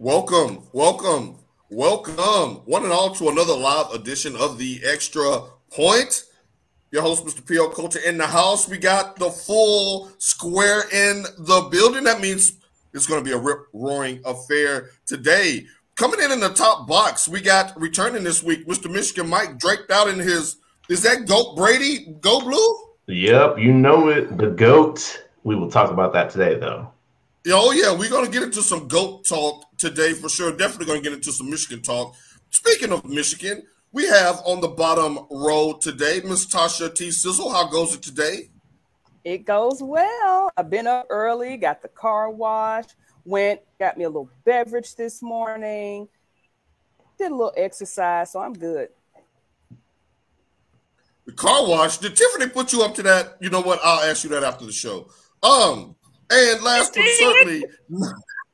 Welcome, welcome, welcome, one and all, to another live edition of the Extra Point. Your host, Mr. P.O. Colter, in the house. We got the full square in the building. That means it's going to be a rip roaring affair today. Coming in in the top box, we got returning this week, Mr. Michigan Mike draped out in his. Is that Goat Brady? Go Blue? Yep, you know it. The GOAT. We will talk about that today, though. Oh, yeah, we're going to get into some GOAT talk today for sure. Definitely going to get into some Michigan talk. Speaking of Michigan, we have on the bottom row today Miss Tasha T. Sizzle. How goes it today? It goes well. I've been up early, got the car wash, went, got me a little beverage this morning, did a little exercise, so I'm good. The car wash. Did Tiffany put you up to that? You know what? I'll ask you that after the show. Um, and last but certainly,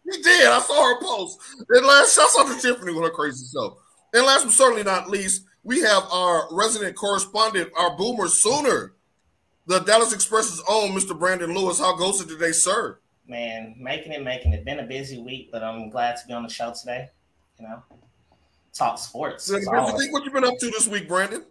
he did. I saw her post. And last, shouts out to Tiffany with her crazy self. And last but certainly not least, we have our resident correspondent, our boomer sooner, the Dallas Express's own Mr. Brandon Lewis. How goes it today, sir? Man, making it, making it. Been a busy week, but I'm glad to be on the show today. You know, talk sports. What you think? What you been up to this week, Brandon?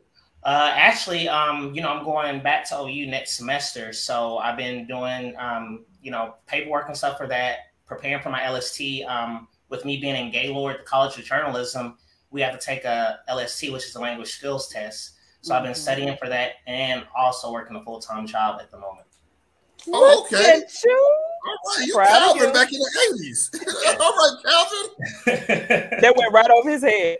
Uh, actually, um, you know, I'm going back to OU next semester, so I've been doing, um, you know, paperwork and stuff for that, preparing for my LST. Um, with me being in Gaylord, the College of Journalism, we have to take a LST, which is a language skills test. So mm-hmm. I've been mm-hmm. studying for that and also working a full time job at the moment. Oh, okay. All right, you Calvin you. back in the 80s. All right, Calvin. that went right over his head.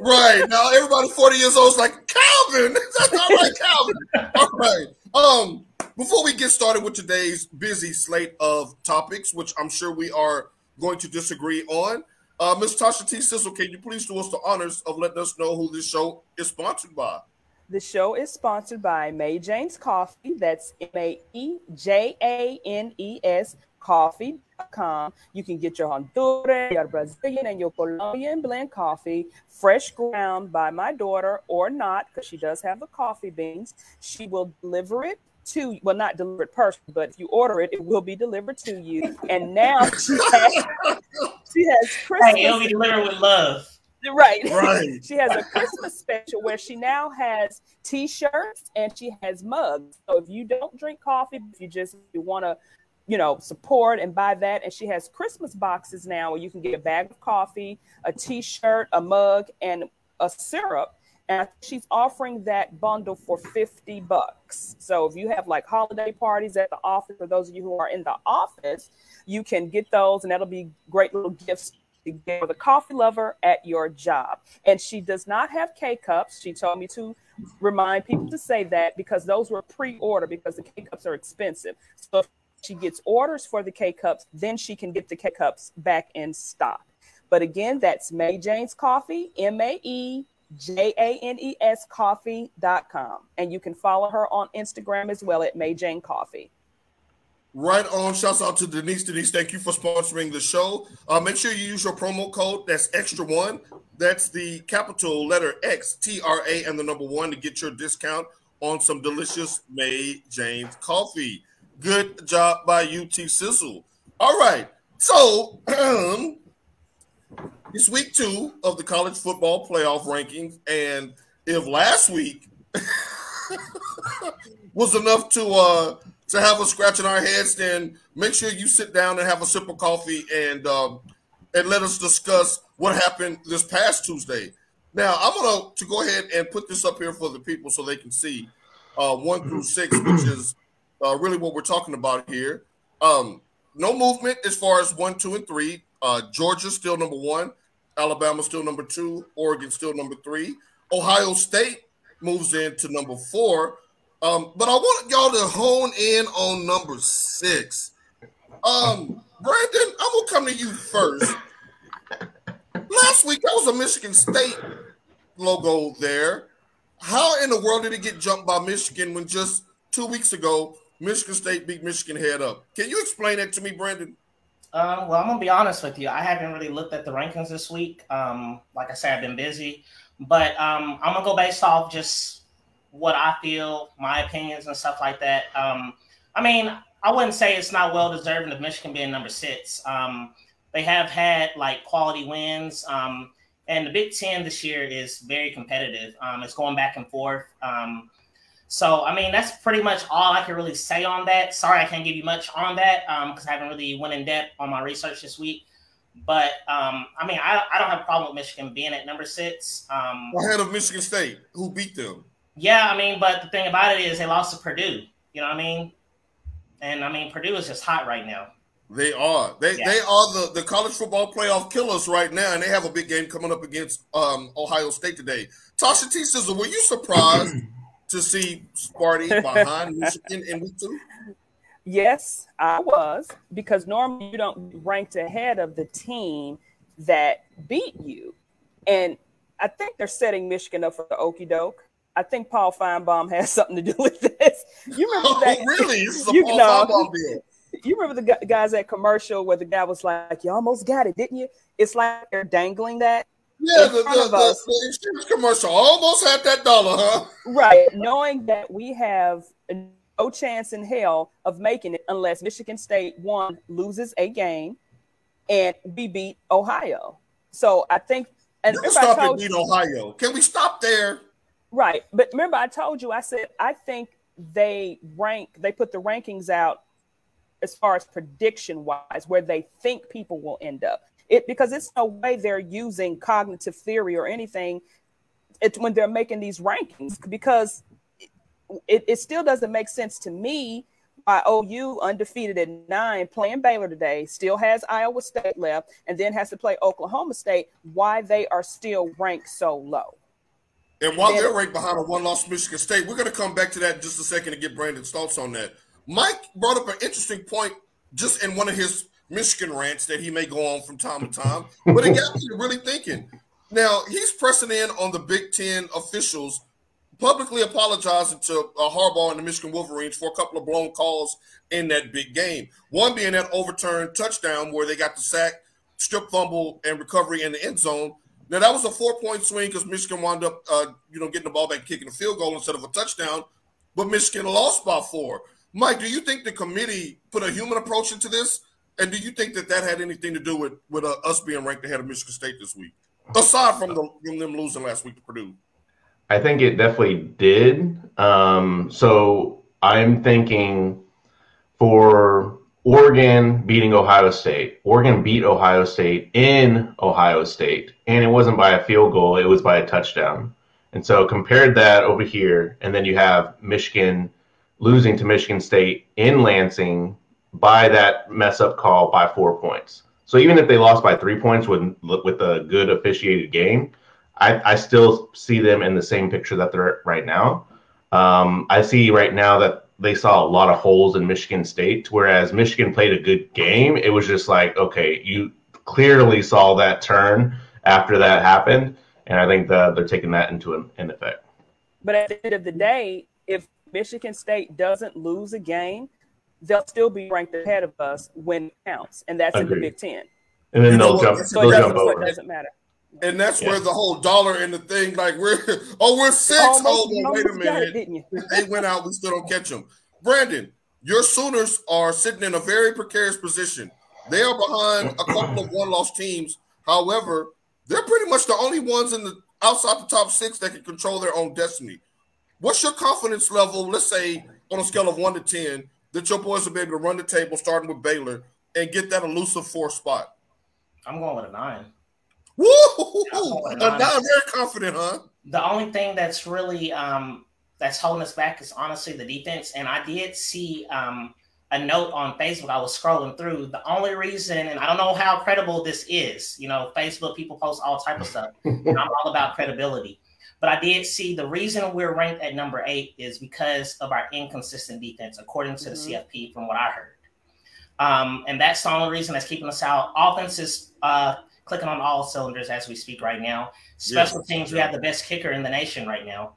right. Now everybody 40 years old is like, Calvin. That's all right, Calvin. All right. Um, before we get started with today's busy slate of topics, which I'm sure we are going to disagree on, uh, Ms. Tasha T. Sizzle, can you please do us the honors of letting us know who this show is sponsored by? The show is sponsored by Mae Janes Coffee. That's M A E J A N E S coffee.com. You can get your Honduran, your Brazilian, and your Colombian blend coffee, fresh ground by my daughter or not, because she does have the coffee beans. She will deliver it to well, not deliver it personally, but if you order it, it will be delivered to you. And now she has, she has Christmas. Hey, it'll be delivered with love. Right. Right. she has a Christmas special where she now has t-shirts and she has mugs. So if you don't drink coffee, if you just you want to, you know, support and buy that, and she has Christmas boxes now where you can get a bag of coffee, a t-shirt, a mug, and a syrup. And she's offering that bundle for 50 bucks. So if you have like holiday parties at the office, for those of you who are in the office, you can get those, and that'll be great little gifts for the coffee lover at your job. And she does not have K cups. She told me to remind people to say that because those were pre-order because the K cups are expensive. So if she gets orders for the K cups, then she can get the K cups back in stock. But again, that's Mae Janes Coffee, M A E J A N E S coffee.com. And you can follow her on Instagram as well at Mae Jane Coffee. Right on. Shouts out to Denise. Denise, thank you for sponsoring the show. Uh, make sure you use your promo code. That's extra one. That's the capital letter X T R A and the number one to get your discount on some delicious Mae Janes coffee. Good job by UT Sizzle. All right. So it's week two of the college football playoff rankings. And if last week was enough to uh to have us scratching our heads, then make sure you sit down and have a sip of coffee and um, and let us discuss what happened this past Tuesday. Now, I'm gonna to go ahead and put this up here for the people so they can see uh, one through six, which is uh, really what we're talking about here. Um, no movement as far as one, two, and three. Uh, Georgia still number one. Alabama still number two. Oregon still number three. Ohio State moves into number four. Um, but I want y'all to hone in on number six. Um, Brandon, I'm gonna come to you first. Last week that was a Michigan State logo there. How in the world did it get jumped by Michigan when just two weeks ago Michigan State beat Michigan head up? Can you explain that to me, Brandon? Um, well, I'm gonna be honest with you. I haven't really looked at the rankings this week. Um, like I said, I've been busy, but um, I'm gonna go based off just what I feel, my opinions and stuff like that. Um, I mean, I wouldn't say it's not well deserving of Michigan being number six. Um, they have had like quality wins. Um, and the Big Ten this year is very competitive. Um, it's going back and forth. Um, so, I mean, that's pretty much all I can really say on that. Sorry, I can't give you much on that because um, I haven't really went in depth on my research this week. But um, I mean, I, I don't have a problem with Michigan being at number six. Um, Ahead of Michigan State, who beat them. Yeah, I mean, but the thing about it is they lost to Purdue. You know what I mean? And I mean, Purdue is just hot right now. They are. They yeah. they are the, the college football playoff killers right now, and they have a big game coming up against um, Ohio State today. Tasha T says, were you surprised to see Sparty behind Michigan in week two? Yes, I was because normally you don't ranked ahead of the team that beat you, and I think they're setting Michigan up for the okey doke. I think Paul Finebaum has something to do with this. You remember oh, that? Really? This you Paul know, Finebaum deal you remember the guys at commercial where the guy was like, "You almost got it, didn't you?" It's like they're dangling that. Yeah, the, the, the, the, insurance commercial almost had that dollar, huh? Right, knowing that we have no chance in hell of making it unless Michigan State one loses a game and we beat Ohio. So I think and you stop and beat Ohio. Can we stop there? Right, but remember I told you I said I think they rank they put the rankings out as far as prediction wise, where they think people will end up. It because it's no way they're using cognitive theory or anything. It's when they're making these rankings because it, it still doesn't make sense to me why OU undefeated at nine playing Baylor today still has Iowa State left and then has to play Oklahoma State. Why they are still ranked so low. And while they're ranked behind a one-loss Michigan State, we're going to come back to that in just a second to get Brandon's thoughts on that. Mike brought up an interesting point just in one of his Michigan rants that he may go on from time to time, but it got me really thinking. Now he's pressing in on the Big Ten officials, publicly apologizing to uh, Harbaugh and the Michigan Wolverines for a couple of blown calls in that big game. One being that overturned touchdown where they got the sack, strip fumble, and recovery in the end zone. Now that was a four-point swing because Michigan wound up, uh, you know, getting the ball back, kicking a field goal instead of a touchdown, but Michigan lost by four. Mike, do you think the committee put a human approach into this? And do you think that that had anything to do with with uh, us being ranked ahead of Michigan State this week, aside from, the, from them losing last week to Purdue? I think it definitely did. Um, so I'm thinking for Oregon beating Ohio State. Oregon beat Ohio State in Ohio State, and it wasn't by a field goal; it was by a touchdown. And so compared that over here, and then you have Michigan losing to Michigan State in Lansing by that mess up call by four points. So even if they lost by three points with with a good officiated game, I, I still see them in the same picture that they're right now. Um, I see right now that they saw a lot of holes in Michigan State, whereas Michigan played a good game. It was just like, okay, you clearly saw that turn after that happened, and I think that they're taking that into an, an effect. But at the end of the day, if Michigan State doesn't lose a game, they'll still be ranked ahead of us when it counts, and that's Agreed. in the Big Ten. And then they'll jump. So they'll jump over. So it doesn't matter. And that's yeah. where the whole dollar in the thing, like we're oh we're six. Almost, oh, wait a minute. It, they went out. We still don't catch them. Brandon, your Sooners are sitting in a very precarious position. They are behind a couple of one-loss teams. However, they're pretty much the only ones in the outside the top six that can control their own destiny. What's your confidence level, let's say on a scale of one to 10, that your boys will be able to run the table starting with Baylor and get that elusive four spot? I'm going with a nine. Woo! A nine. Very confident, huh? The only thing that's really um, that's holding us back is honestly the defense. And I did see um, a note on Facebook. I was scrolling through. The only reason, and I don't know how credible this is. You know, Facebook people post all type of stuff. I'm all about credibility. But I did see the reason we're ranked at number eight is because of our inconsistent defense, according to mm-hmm. the CFP, from what I heard. Um, and that's the only reason that's keeping us out. Offense is uh, clicking on all cylinders as we speak right now. Special yeah. teams, we have the best kicker in the nation right now.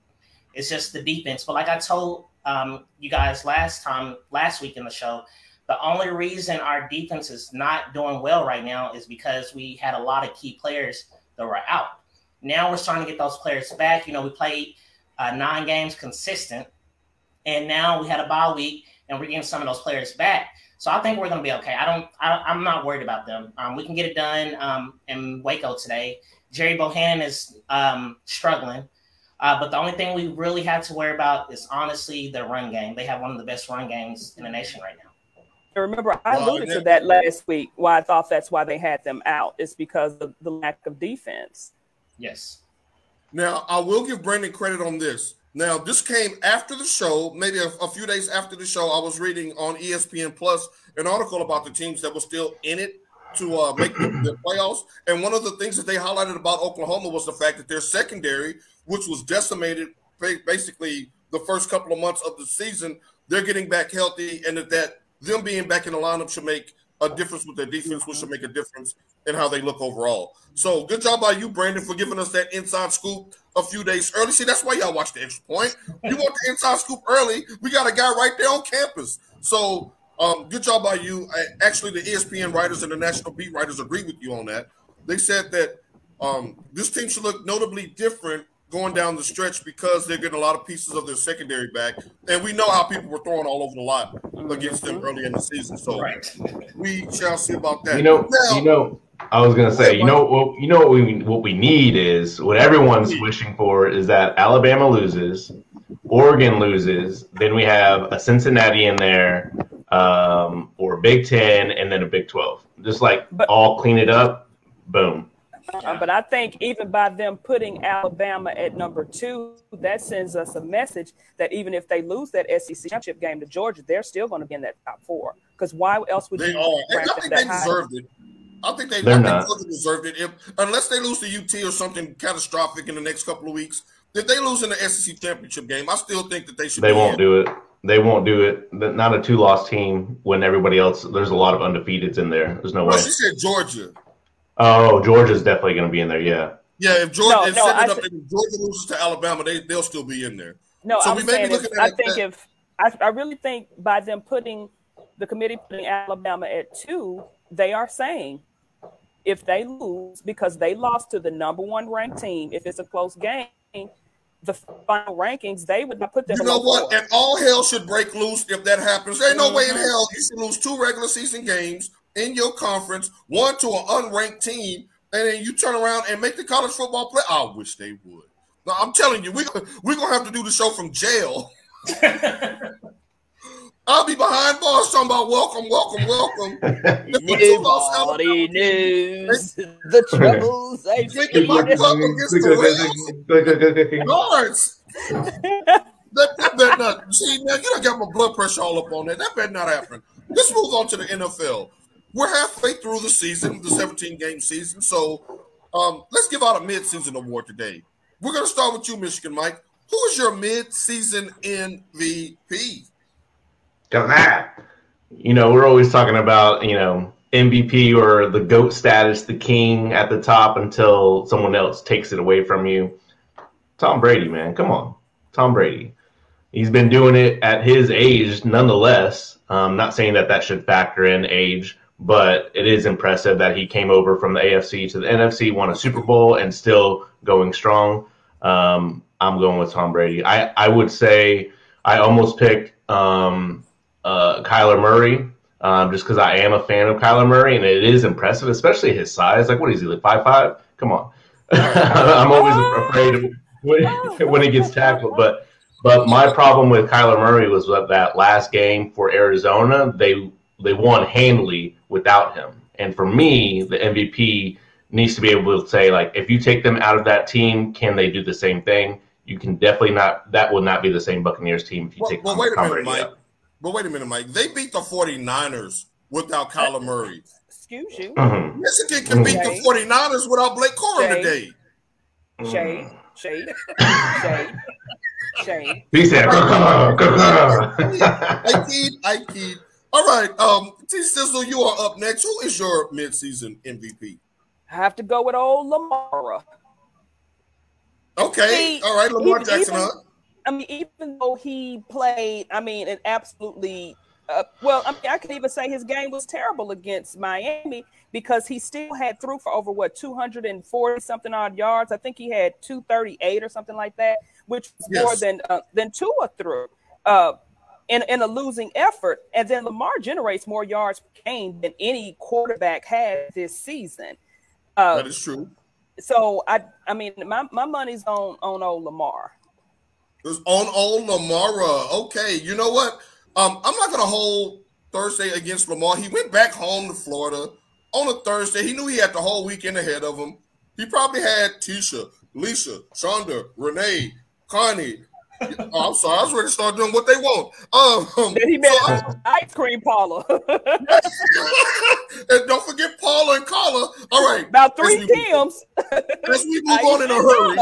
It's just the defense. But like I told um, you guys last time, last week in the show, the only reason our defense is not doing well right now is because we had a lot of key players that were out. Now we're starting to get those players back. You know, we played uh, nine games consistent, and now we had a bye week, and we're getting some of those players back. So I think we're going to be okay. I don't. I, am not worried about them. Um, we can get it done um, in Waco today. Gerry Bohanon is um, struggling, uh, but the only thing we really have to worry about is honestly their run game. They have one of the best run games in the nation right now. Remember, I alluded to that last week. Why I thought that's why they had them out is because of the lack of defense. Yes. Now I will give Brandon credit on this. Now, this came after the show, maybe a, a, few days after the show. I was reading on ESPN Plus an article about the teams that were still in it to uh, make the, the, playoffs. And one of the things that they highlighted about Oklahoma was the fact that their secondary, which was decimated basically the first couple of months of the season, they're getting back healthy, and that, that them being back in the lineup should make a difference with their defense, which should make a difference in how they look overall. So good job by you, Brandon, for giving us that inside scoop a few days early. See, that's why y'all watch the extra point. You want the inside scoop early. We got a guy right there on campus. So um, good job by you. I, actually, the ESPN writers and the national beat writers agree with you on that. They said that um, this team should look notably different going down the stretch because they're getting a lot of pieces of their secondary back. And we know how people were throwing all over the lot against them early in the season. So right. we shall see about that. You know, now, you know, I was gonna say, you know, what you know what we what we need is what everyone's wishing for is that Alabama loses, Oregon loses, then we have a Cincinnati in there, um, or Big Ten, and then a Big Twelve. Just like but, all clean it up, boom. Uh, but I think even by them putting Alabama at number two, that sends us a message that even if they lose that SEC championship game to Georgia, they're still going to be in that top four. Because why else would they you? Are. I think they deserved it. I think they, I think Georgia deserved it. If, unless they lose to UT or something catastrophic in the next couple of weeks, if they lose in the SEC championship game, I still think that they should. They won't in. do it. They won't do it. Not a two-loss team when everybody else. There's a lot of undefeateds in there. There's no, way. She said Georgia. Oh, Georgia's definitely going to be in there. Yeah. Yeah, if Georgia, no, if, no, up, if Georgia loses to Alabama, they they'll still be in there. No, so I'm we saying if, I think that. if I, I really think by them putting the committee putting Alabama at two, they are saying if they lose because they lost to the number one ranked team, if it's a close game, the final rankings, they would not put them. You know what? Four. And all hell should break loose if that happens. There ain't no mm-hmm. way in mm-hmm. hell you should lose two regular season games in your conference, one to an unranked team, and then you turn around and make the college football play. I wish they would. No, I'm telling you, we we're gonna have to do the show from jail. I'll be behind bars talking about welcome, welcome, welcome. Nobody knows the troubles I Drinking my cup against the Guards. that, that better not. See, now you don't got my blood pressure all up on that. That better not happen. Let's move on to the NFL we're halfway through the season, the 17 game season. So um, let's give out a mid-season award today. We're going to start with you, Michigan Mike. Who is your mid-season MVP? You know, we're always talking about you know MVP or the goat status, the king at the top until someone else takes it away from you. Tom Brady, man, come on, Tom Brady. He's been doing it at his age, nonetheless. I'm not saying that that should factor in age, but it is impressive that he came over from the AFC to the NFC, won a Super Bowl, and still going strong. Um, I'm going with Tom Brady. I, I would say I almost picked um, uh, Kyler Murray um, just because I am a fan of Kyler Murray, and it is impressive, especially his size. Like, what is he, like five five? Come on. I'm always afraid when, when he gets tackled, but but my problem with Kyler Murray was that, that last game for Arizona, they they won handily without him. And for me, the MVP needs to be able to say like, if you take them out of that team, can they do the same thing? You can definitely not. That will not be the same Buccaneers team if you well, take. Well, wait a minute, Mike. Out. But wait a minute, Mike. They beat the 49ers without Kyler Murray. Excuse you. Mm-hmm. Michigan can beat the 49ers without Blake Corum today. Shade, shade, shade, shade. He said, I keep, I keep. All right, um, T Sizzle, you are up next. Who is your midseason MVP? I have to go with old Lamar. Okay, all right, Lamar even, Jackson. Even, huh? I mean, even though he played, I mean, an absolutely uh, well, I mean, I could even say his game was terrible against Miami because he still had through for over what 240 something odd yards. I think he had 238 or something like that, which was yes. more than uh, than Tua threw. Uh, in, in a losing effort. And then Lamar generates more yards per game than any quarterback had this season. Uh, that is true. So I I mean my, my money's on on old Lamar. It's on old Lamar. Okay, you know what? Um, I'm not gonna hold Thursday against Lamar. He went back home to Florida on a Thursday. He knew he had the whole weekend ahead of him. He probably had Tisha, Lisa, Shonda, Renee, Connie, oh, I'm sorry. I was ready to start doing what they want. Um, then he made so ice cream Paula. and don't forget Paula and Carla. All right. About three Tims. Let's we move on in a hurry.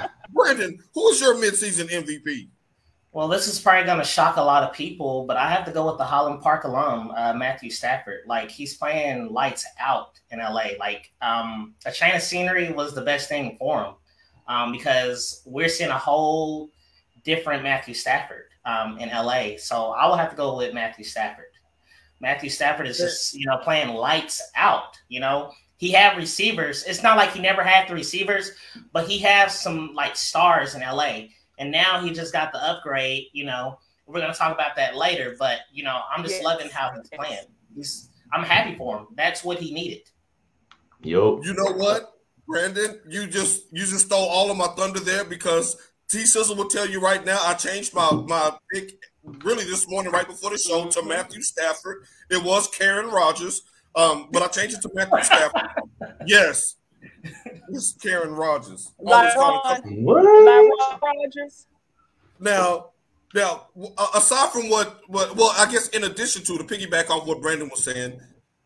Brandon, who is your midseason MVP? Well, this is probably going to shock a lot of people, but I have to go with the Highland Park alum, uh, Matthew Stafford. Like he's playing lights out in LA. Like um, a chain of scenery was the best thing for him um, because we're seeing a whole different Matthew Stafford um, in LA. So I will have to go with Matthew Stafford. Matthew Stafford is just you know playing lights out. You know he had receivers. It's not like he never had the receivers, but he has some like stars in LA. And now he just got the upgrade. You know we're gonna talk about that later. But you know I'm just yes. loving how he's playing. He's I'm happy for him. That's what he needed. Yo, you know what? Brandon, you just you just stole all of my thunder there because T Sizzle will tell you right now. I changed my my pick really this morning right before the show to Matthew Stafford. It was Karen Rogers, um, but I changed it to Matthew Stafford. Yes, it's Karen Rogers. Lyron Rogers. Now, now, aside from what, what, well, I guess in addition to to piggyback off what Brandon was saying,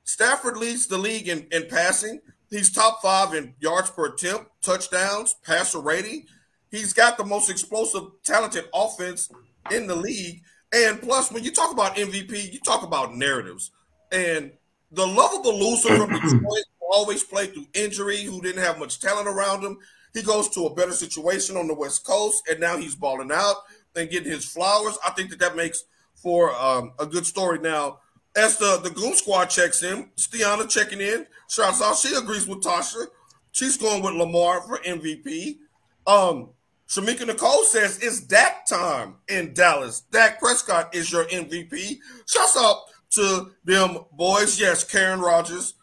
Stafford leads the league in, in passing, He's top five in yards per attempt, touchdowns, passer rating. He's got the most explosive, talented offense in the league. And plus, when you talk about MVP, you talk about narratives. And the lovable loser from Detroit always played through injury, who didn't have much talent around him. He goes to a better situation on the West Coast, and now he's balling out and getting his flowers. I think that that makes for um, a good story. Now, as the, the Goon Squad checks in, Stiana checking in. Shouts out. She agrees with Tasha. She's going with Lamar for MVP. Um, Shamika Nicole says it's Dak time in Dallas. Dak Prescott is your MVP. Shouts out to them boys. Yes, Karen Rogers.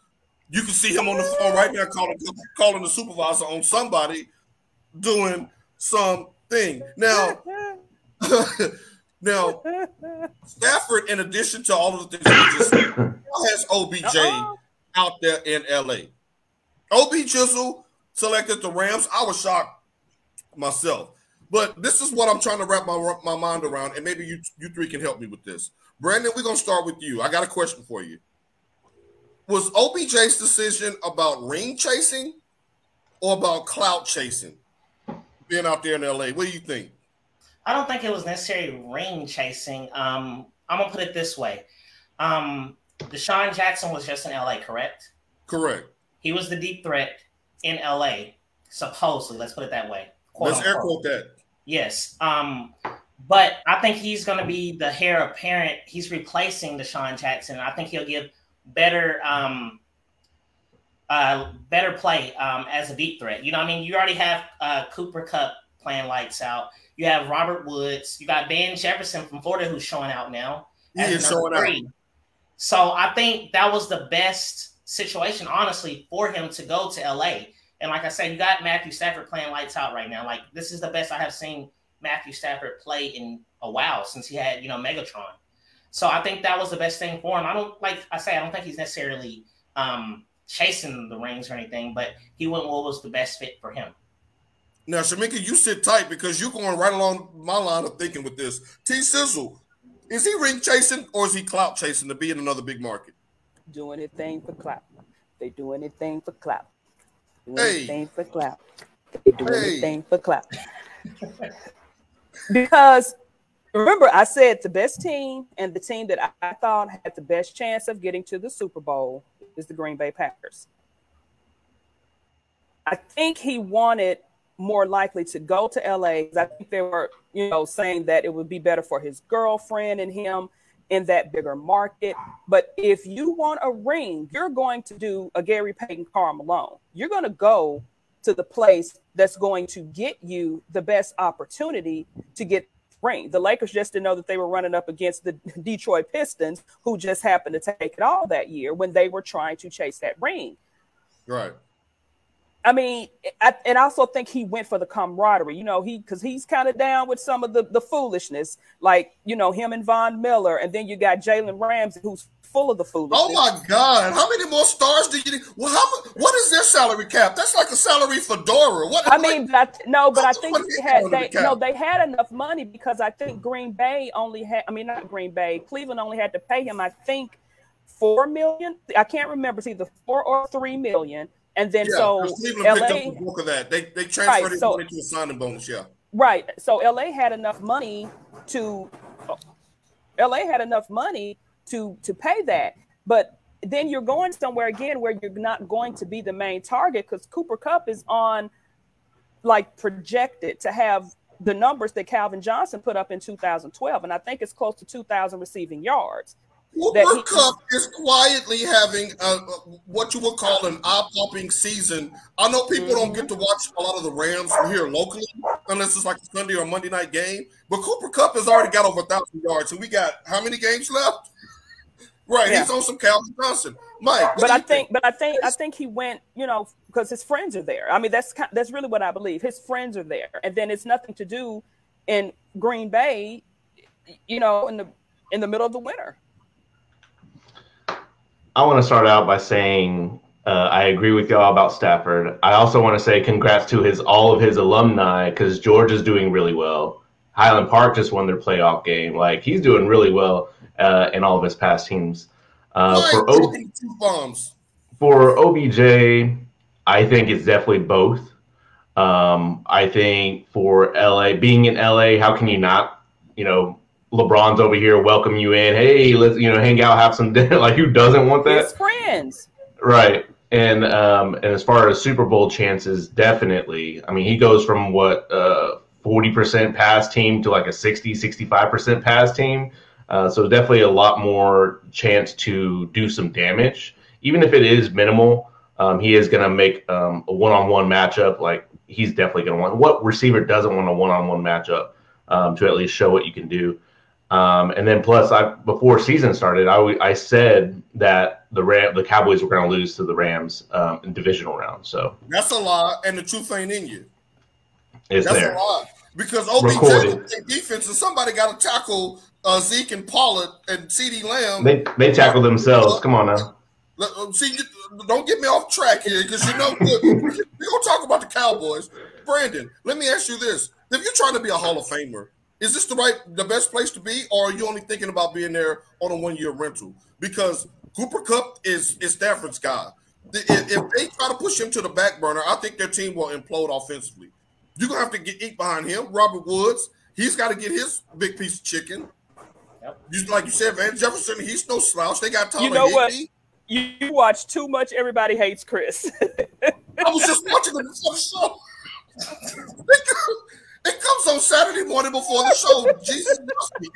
You can see him on the phone right now calling, calling the supervisor on somebody doing something. Now, Now, Stafford, in addition to all of the things said, has OBJ Uh-oh. out there in LA. OB Chisel selected the Rams. I was shocked myself. But this is what I'm trying to wrap my, my mind around, and maybe you you three can help me with this. Brandon, we're gonna start with you. I got a question for you. Was OBJ's decision about ring chasing or about clout chasing? Being out there in LA, what do you think? I don't think it was necessarily ring chasing. Um, I'm gonna put it this way: um, DeSean Jackson was just in LA, correct? Correct. He was the deep threat in LA, supposedly. Let's put it that way. Let's air quote that. Yes. Um, but I think he's going to be the heir apparent. He's replacing DeSean Jackson. I think he'll give better, um, uh, better play um, as a deep threat. You know, I mean, you already have uh, Cooper Kupp playing lights out. You have Robert Woods. You got Van Jefferson from Florida who's showing out now. He is showing three. out. So I think that was the best situation, honestly, for him to go to LA. And like I said, you got Matthew Stafford playing lights out right now. Like this is the best I have seen Matthew Stafford play in a while since he had, you know, Megatron. So I think that was the best thing for him. I don't like I say I don't think he's necessarily um, chasing the rings or anything, but he went what was the best fit for him. Now, Shamika, you sit tight because you're going right along my line of thinking with this. T Sizzle, is he ring chasing or is he clout chasing to be in another big market? Do anything for clout. They do anything for clout. Do hey. anything for clout. They do hey. anything for clout. because remember, I said the best team and the team that I thought had the best chance of getting to the Super Bowl is the Green Bay Packers. I think he wanted more likely to go to LA. I think they were, you know, saying that it would be better for his girlfriend and him in that bigger market. But if you want a ring, you're going to do a Gary Payton Karl Malone. You're going to go to the place that's going to get you the best opportunity to get ring. The Lakers just didn't know that they were running up against the Detroit Pistons, who just happened to take it all that year when they were trying to chase that ring. Right. I mean, I, and I also think he went for the camaraderie. You know, he because he's kind of down with some of the the foolishness, like you know him and Von Miller, and then you got Jalen Ramsey, who's full of the foolishness. Oh my God! How many more stars do you need? Well, how what is their salary cap? That's like a salary for Dora. What? I mean, but I, no, but I think they had they the no, they had enough money because I think Green Bay only had. I mean, not Green Bay. Cleveland only had to pay him. I think four million. I can't remember. It's either four or three million and then yeah, so Cleveland LA, picked up the bulk of that. They they transferred right, it so, into a signing bonus. Yeah. Right. So LA had enough money to LA had enough money to to pay that. But then you're going somewhere again where you're not going to be the main target because Cooper Kupp is on like projected to have the numbers that Calvin Johnson put up in 2012, and I think it's close to 2,000 receiving yards. Cooper he, Kupp is quietly having a, what you would call an eye-popping season. I know people mm-hmm. don't get to watch a lot of the Rams here locally unless it's like a Sunday or Monday night game. But Cooper Kupp has already got over a thousand yards, and we got how many games left? Right, yeah. he's on some Calvin Johnson, Mike. But I think, think, but I think, I think he went, you know, because his friends are there. I mean, that's that's really what I believe. His friends are there, and then it's nothing to do in Green Bay, you know, in the in the middle of the winter. I want to start out by saying uh, I agree with y'all about Stafford. I also want to say congrats to his all of his alumni because George is doing really well. Highland Park just won their playoff game. Like he's doing really well uh, in all of his past teams. Uh, for o- for OBJ, I think it's definitely both. Um, I think for LA, being in LA, how can you not, you know, LeBron's over here welcome you in. Hey, let's you know hang out, have some dinner. like who doesn't want that? Friends. Right. And um and as far as Super Bowl chances, definitely. I mean, he goes from what uh 40% pass team to like a 60 65% pass team. Uh, so definitely a lot more chance to do some damage, even if it is minimal. Um, he is going to make um, a one-on-one matchup. Like he's definitely going to want. What receiver doesn't want a one-on-one matchup um, to at least show what you can do? Um, and then plus, I before season started, I, I said that the Ram, the Cowboys were going to lose to the Rams um, in divisional round. So that's a lie, and the truth ain't in you. It's that's there. a lie because OBJ defense and somebody got to tackle uh, Zeke and Pollard and CeeDee Lamb. They they tackle themselves. Come on now. See, don't get me off track here because you know we're gonna talk about the Cowboys. Brandon, let me ask you this: If you're trying to be a Hall of Famer, is this the right the best place to be or are you only thinking about being there on a one year rental? Because cooper Kupp is is stafford's guy. If, if, they try to push him to the back burner i think their team will implode offensively. You're gonna have to get eat behind him. Robert woods he's got to get his big piece of chicken. Yep. just like you said van jefferson he's no slouch. They got Tyler you know Higbee. what you watch too much everybody hates chris. I was just watching the show It comes on Saturday morning before the show. Jesus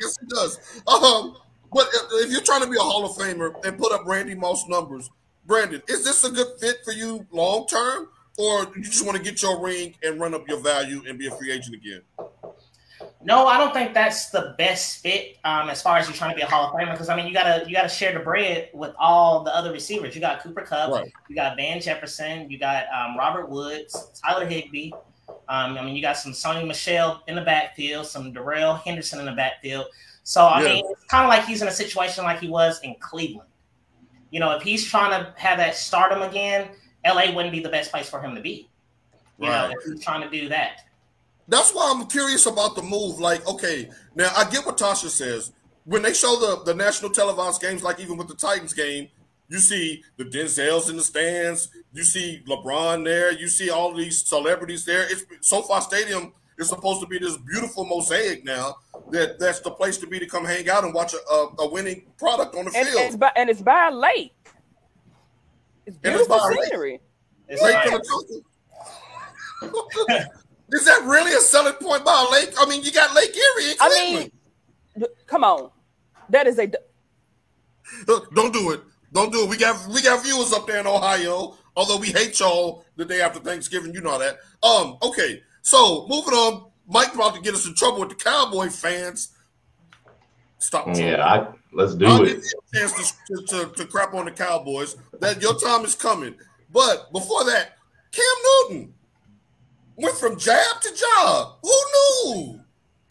Yes, it does. Um, but if you're trying to be a Hall of Famer and put up Randy Moss numbers, Brandon, is this a good fit for you long term, or you just want to get your ring and run up your value and be a free agent again? No, I don't think that's the best fit um, as far as you're trying to be a Hall of Famer. Because I mean, you gotta you gotta share the bread with all the other receivers. You got Cooper Kupp, right. you got Van Jefferson, you got um, Robert Woods, Tyler Higbee, um, I mean, you got some Sony Michel in the backfield, some Darrell Henderson in the backfield. So I yeah. mean, it's kind of like he's in a situation like he was in Cleveland. You know, if he's trying to have that stardom again, LA wouldn't be the best place for him to be. You right. know, if he's trying to do that. That's why I'm curious about the move. Like, okay, now I get what Tasha says. When they show the, the national televised games, like even with the Titans game, you see the Denzels in the stands. You see LeBron there. You see all these celebrities there. It's SoFi Stadium is supposed to be this beautiful mosaic now. That that's the place to be to come hang out and watch a, a, a winning product on the and, field. And it's, by, and it's by a lake. It's beautiful it's scenery. Lake. lake is that really a selling point by a lake? I mean, you got Lake Erie in I mean, come on, that is a. Don't do it. Don't do it. We got we got viewers up there in Ohio. Although we hate y'all the day after Thanksgiving, you know that. Um, okay. So moving on, Mike about to get us in trouble with the Cowboy fans. Stop. Yeah, I, let's do I'll it. Give you a chance to, to, to, crap on the Cowboys. That your time is coming. But before that, Cam Newton went from jab to job. Who knew?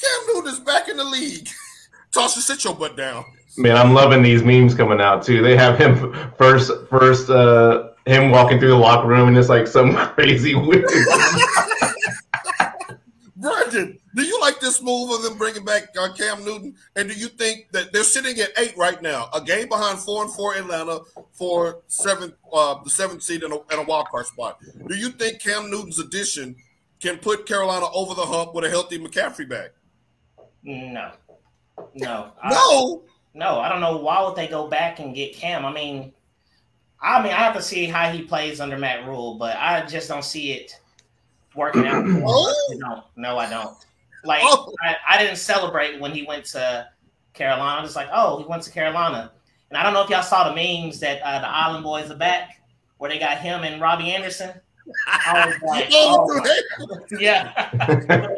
Cam Newton is back in the league. Tasha, sit your butt down. Man, I'm loving these memes coming out too. They have him first, first, uh, him walking through the locker room, and it's like some crazy weird. Brandon, do you like this move of them bringing back uh, Cam Newton? And do you think that they're sitting at eight right now, a game behind four and four Atlanta for seventh, uh, the seventh seed and a, and a wild card spot? Do you think Cam Newton's addition can put Carolina over the hump with a healthy McCaffrey back? No, no, no. No, I don't know why would they go back and get Cam. I mean, I mean, I have to see how he plays under Matt Rhule, but I just don't see it working out. no, no, I don't. Like, oh. I, I, didn't celebrate when he went to Carolina. I'm just like, oh, he went to Carolina. And I don't know if y'all saw the memes that uh, the Island Boys are back, where they got him and Robbie Anderson. I was like, oh, yeah,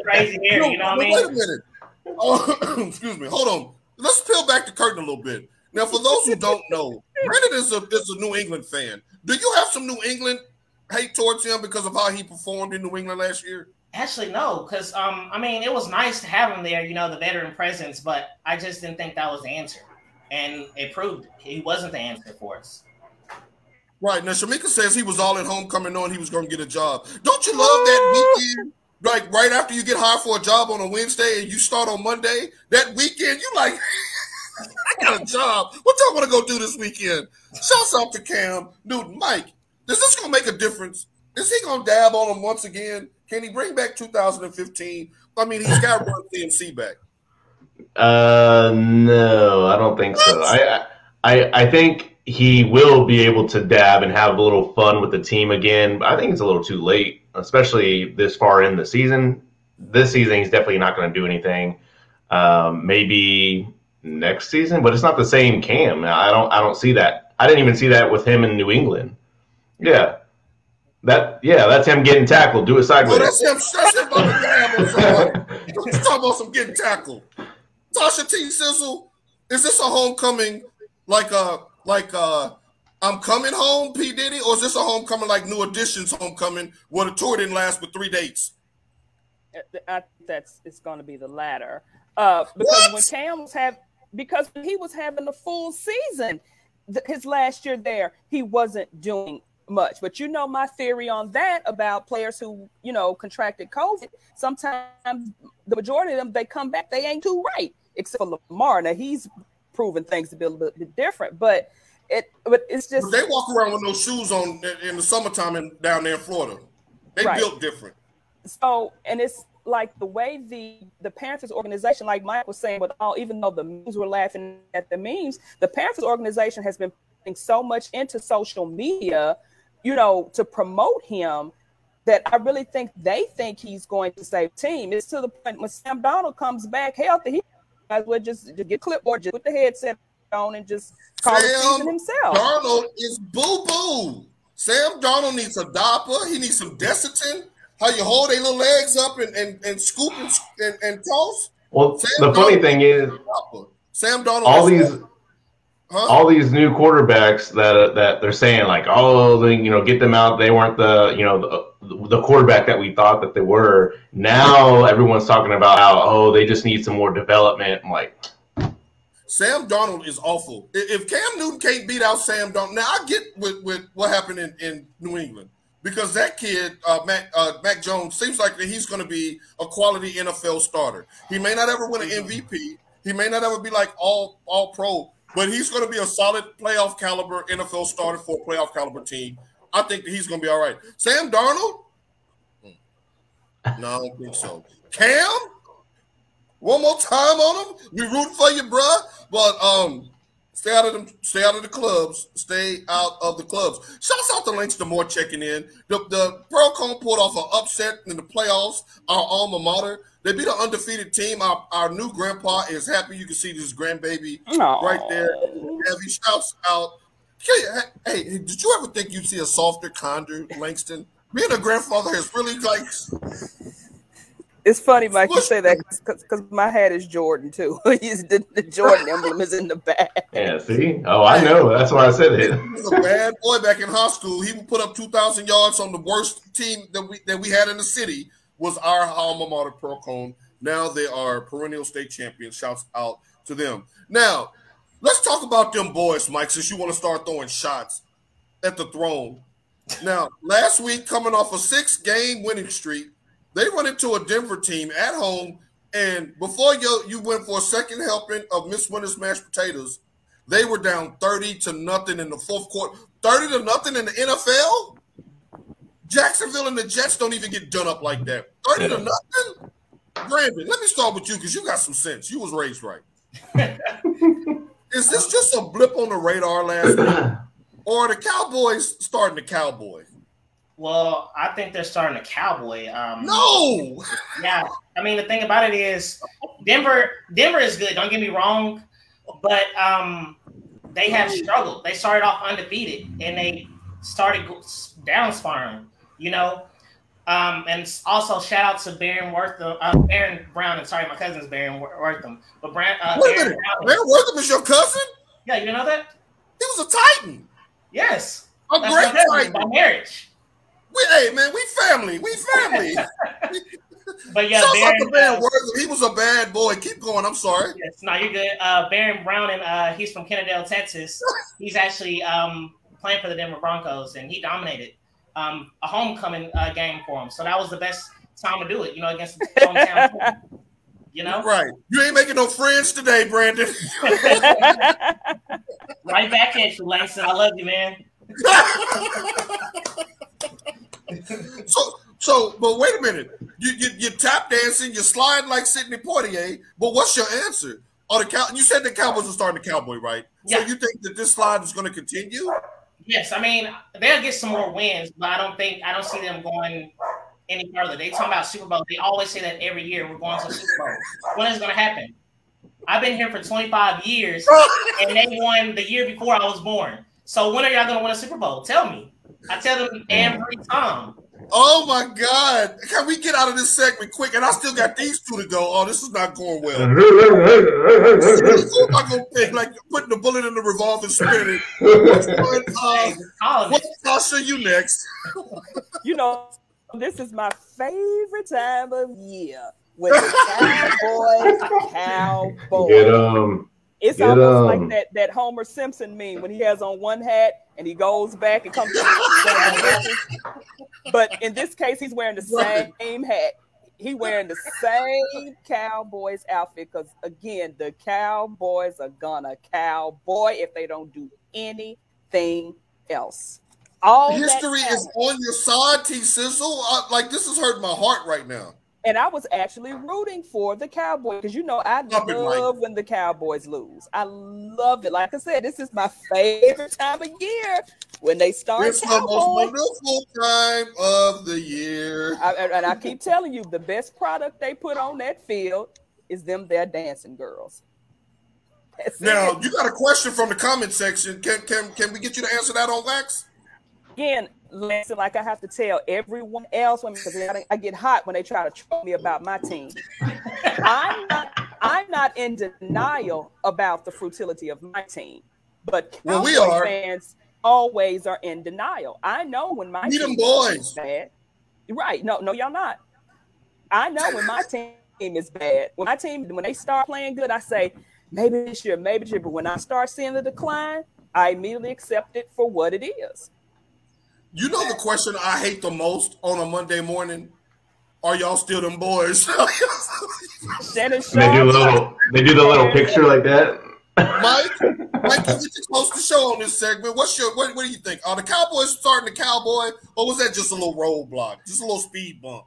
crazy hair. You know what I mean? Wait a minute. Oh, excuse me. Hold on let's peel back the curtain a little bit. Now, for those who don't know, Brandon is a is a New England fan. Do you have some New England hate towards him because of how he performed in New England last year? Actually, no, because um, I mean, it was nice to have him there, you know, the veteran presence, but I just didn't think that was the answer, and it proved he wasn't the answer for us. Right now, Shamika says he was all at homecoming knowing he was going to get a job. Don't you love that weekend? Like right after you get hired for a job on a Wednesday and you start on Monday, that weekend you like, I got a job. What y'all want to go do this weekend? Shouts out to Cam Newton, Mike. Is this gonna make a difference? Is he gonna dab on him once again? Can he bring back 2015? I mean, he's got run CMC back. Uh, no, I don't think so. I, I, I think he will be able to dab and have a little fun with the team again. I think it's a little too late especially this far in the season. This season, he's definitely not going to do anything. Um, maybe next season, but it's not the same Cam. I don't. I don't see that. I didn't even see that with him in New England. Yeah, that. Yeah, that's him getting tackled. Do it sideways. Oh, that's him. That's about to You talking about some getting tackled? Tasha T. Sizzle, is this a homecoming like a like a I'm coming home, P. Diddy, or is this a homecoming like New Edition's homecoming where the tour didn't last but three dates? I think that's it's going to be the latter. Uh, because what? when Cam was having, because he was having the full season, his last year there, he wasn't doing much. But you know my theory on that about players who you know contracted COVID. Sometimes the majority of them they come back, they ain't too right, except for Lamar. Now he's proven things to be a little bit different, but it, but it's just they walk around with no shoes on in the summertime in, down there in Florida. They right. built different. So, and it's like the way the the Panthers organization, like Mike was saying, with all even though the memes were laughing at the memes, the Panthers organization has been putting so much into social media, you know, to promote him that I really think they think he's going to save team. It's to the point when Sam Darnold comes back healthy, he might as well just, just get clipboard, just put the headset on and just call Sam the season himself. Darnold is boo boo. Sam Darnold needs a Doppler. He needs some Desitin. How you hold their little legs up and, and, and scoop and, and, and toss. Well, Sam the Darnold funny thing is, Sam Darnold. All these. Huh? All these new quarterbacks that that they're saying like, oh, they, you know, get them out. They weren't the you know the, the quarterback that we thought that they were. Now everyone's talking about how oh they just need some more development. I'm like, Sam Darnold is awful. If Cam Newton can't beat out Sam Darnold, now I get with, with what happened in, in New England because that kid, uh, Mac, uh, Mac Jones, seems like that he's going to be a quality NFL starter. He may not ever win an MVP. He may not ever be like all all pro, but he's going to be a solid playoff caliber NFL starter for a playoff caliber team. I think that he's going to be all right. Sam Darnold? Hmm. No, I don't think so. Cam? One more time on them. We rooting for you, bruh. But um, stay out of them. Stay out of the clubs. Stay out of the clubs. Shouts out to Links. The more checking in. The the Pearl-Cohn pulled off an upset in the playoffs. Our alma mater. They beat an undefeated team. Our, our new grandpa is happy. You can see this grandbaby Aww. right there. Heavy shouts out. Hey, hey, did you ever think you'd see a softer Condor, Langston? Being a grandfather has really like It's funny, Mike, you say that because my hat is Jordan too. the, the, Jordan emblem is in the back. Yeah, see? Oh, I know. That's why I said it. He was a bad boy back in high school. He would put up two thousand yards on the worst team that we that we had in the city. Was our alma mater, Pearl-Cohn. Now they are perennial state champions. Shouts out to them. Now, let's talk about them boys, Mike. Since you want to start throwing shots at the throne. Now, last week, coming off a six-game winning streak they run into a Denver team at home, and before you you went for a second helping of Miss Winter's mashed potatoes, they were down 30 to nothing in the fourth quarter. 30 to nothing in the NFL? Jacksonville and the Jets don't even get done up like that. 30 to nothing? Brandon, let me start with you because you got some sense. You was raised right. Is this just a blip on the radar last night, Or are the Cowboys starting the Cowboy? Well, I think they're starting a cowboy. Um, no. Yeah, I mean the thing about it is, Denver. Denver is good. Don't get me wrong, but um, they have struggled. They started off undefeated and they started down spiraling. You know, um, and also shout out to Baron Wortham, uh, Baron Brown. And sorry, my cousin's Baron Wortham. But Brand, uh, Wait Baron, Brown, Baron Wortham is your cousin? Yeah, you know that? He was a Titan. Yes, a That's great Titan by marriage. We, hey man, we family. We family. but yeah, Baron, Baron uh, he was a bad boy. Keep going. I'm sorry. Yes, no, you're good. Uh, Baron Brown, and uh, he's from Kennedale, Texas. he's actually um, playing for the Denver Broncos, and he dominated um, a homecoming uh, game for him. So that was the best time to do it. You know, against the hometown. You know, right? You ain't making no friends today, Brandon. right back at you, Langston. I love you, man. So, so, but wait a minute. You, you you tap dancing, you're sliding like Sidney Poitier. But what's your answer? Are the cow? You said the Cowboys are starting the Cowboy, right? Yeah. So you think that this slide is going to continue? Yes, I mean they'll get some more wins, but I don't think I don't see them going any further. They talk about Super Bowl. They always say that every year we're going to Super Bowl. when is it going to happen? I've been here for 25 years, and they won the year before I was born. So when are y'all going to win a Super Bowl? Tell me. I tell them every time. Oh my God. Can we get out of this segment quick? And I still got these two to go. Oh, this is not going well. I'm not gonna pick like putting the bullet in the revolver spinning. What's going uh, what Sasha, you next? you know, this is my favorite time of year with the Cowboys, Cowboys. Get them. It's Get almost um, like that that Homer Simpson meme when he has on one hat and he goes back and comes. but in this case, he's wearing the same hat. He wearing the same Cowboys outfit because again, the Cowboys are gonna cowboy if they don't do anything else. All history is on your side, T Sizzle. like this has hurt my heart right now. And I was actually rooting for the Cowboys because you know I love, love when the Cowboys lose. I love it. Like I said, this is my favorite time of year when they start. It's Cowboys. the most wonderful time of the year. I, and I keep telling you, the best product they put on that field is them their dancing girls. That's now it. you got a question from the comment section. Can can can we get you to answer that on wax? Again, Listen, like I have to tell everyone else when because I get hot when they try to troll me about my team. I'm not I'm not in denial about the futility of my team, but well, we are. fans always are in denial. I know when my team boys bad. Right? No, no, y'all not. I know when my team is bad. When my team when they start playing good, I say maybe this year, maybe this year. But when I start seeing the decline, I immediately accept it for what it is. You know the question I hate the most on a Monday morning? Are y'all still them boys? they do little they do the little picture like that. Mike, Mike, you get close to show on this segment. What's your what, what do you think? Are the Cowboys starting the cowboy, or was that just a little roadblock, just a little speed bump?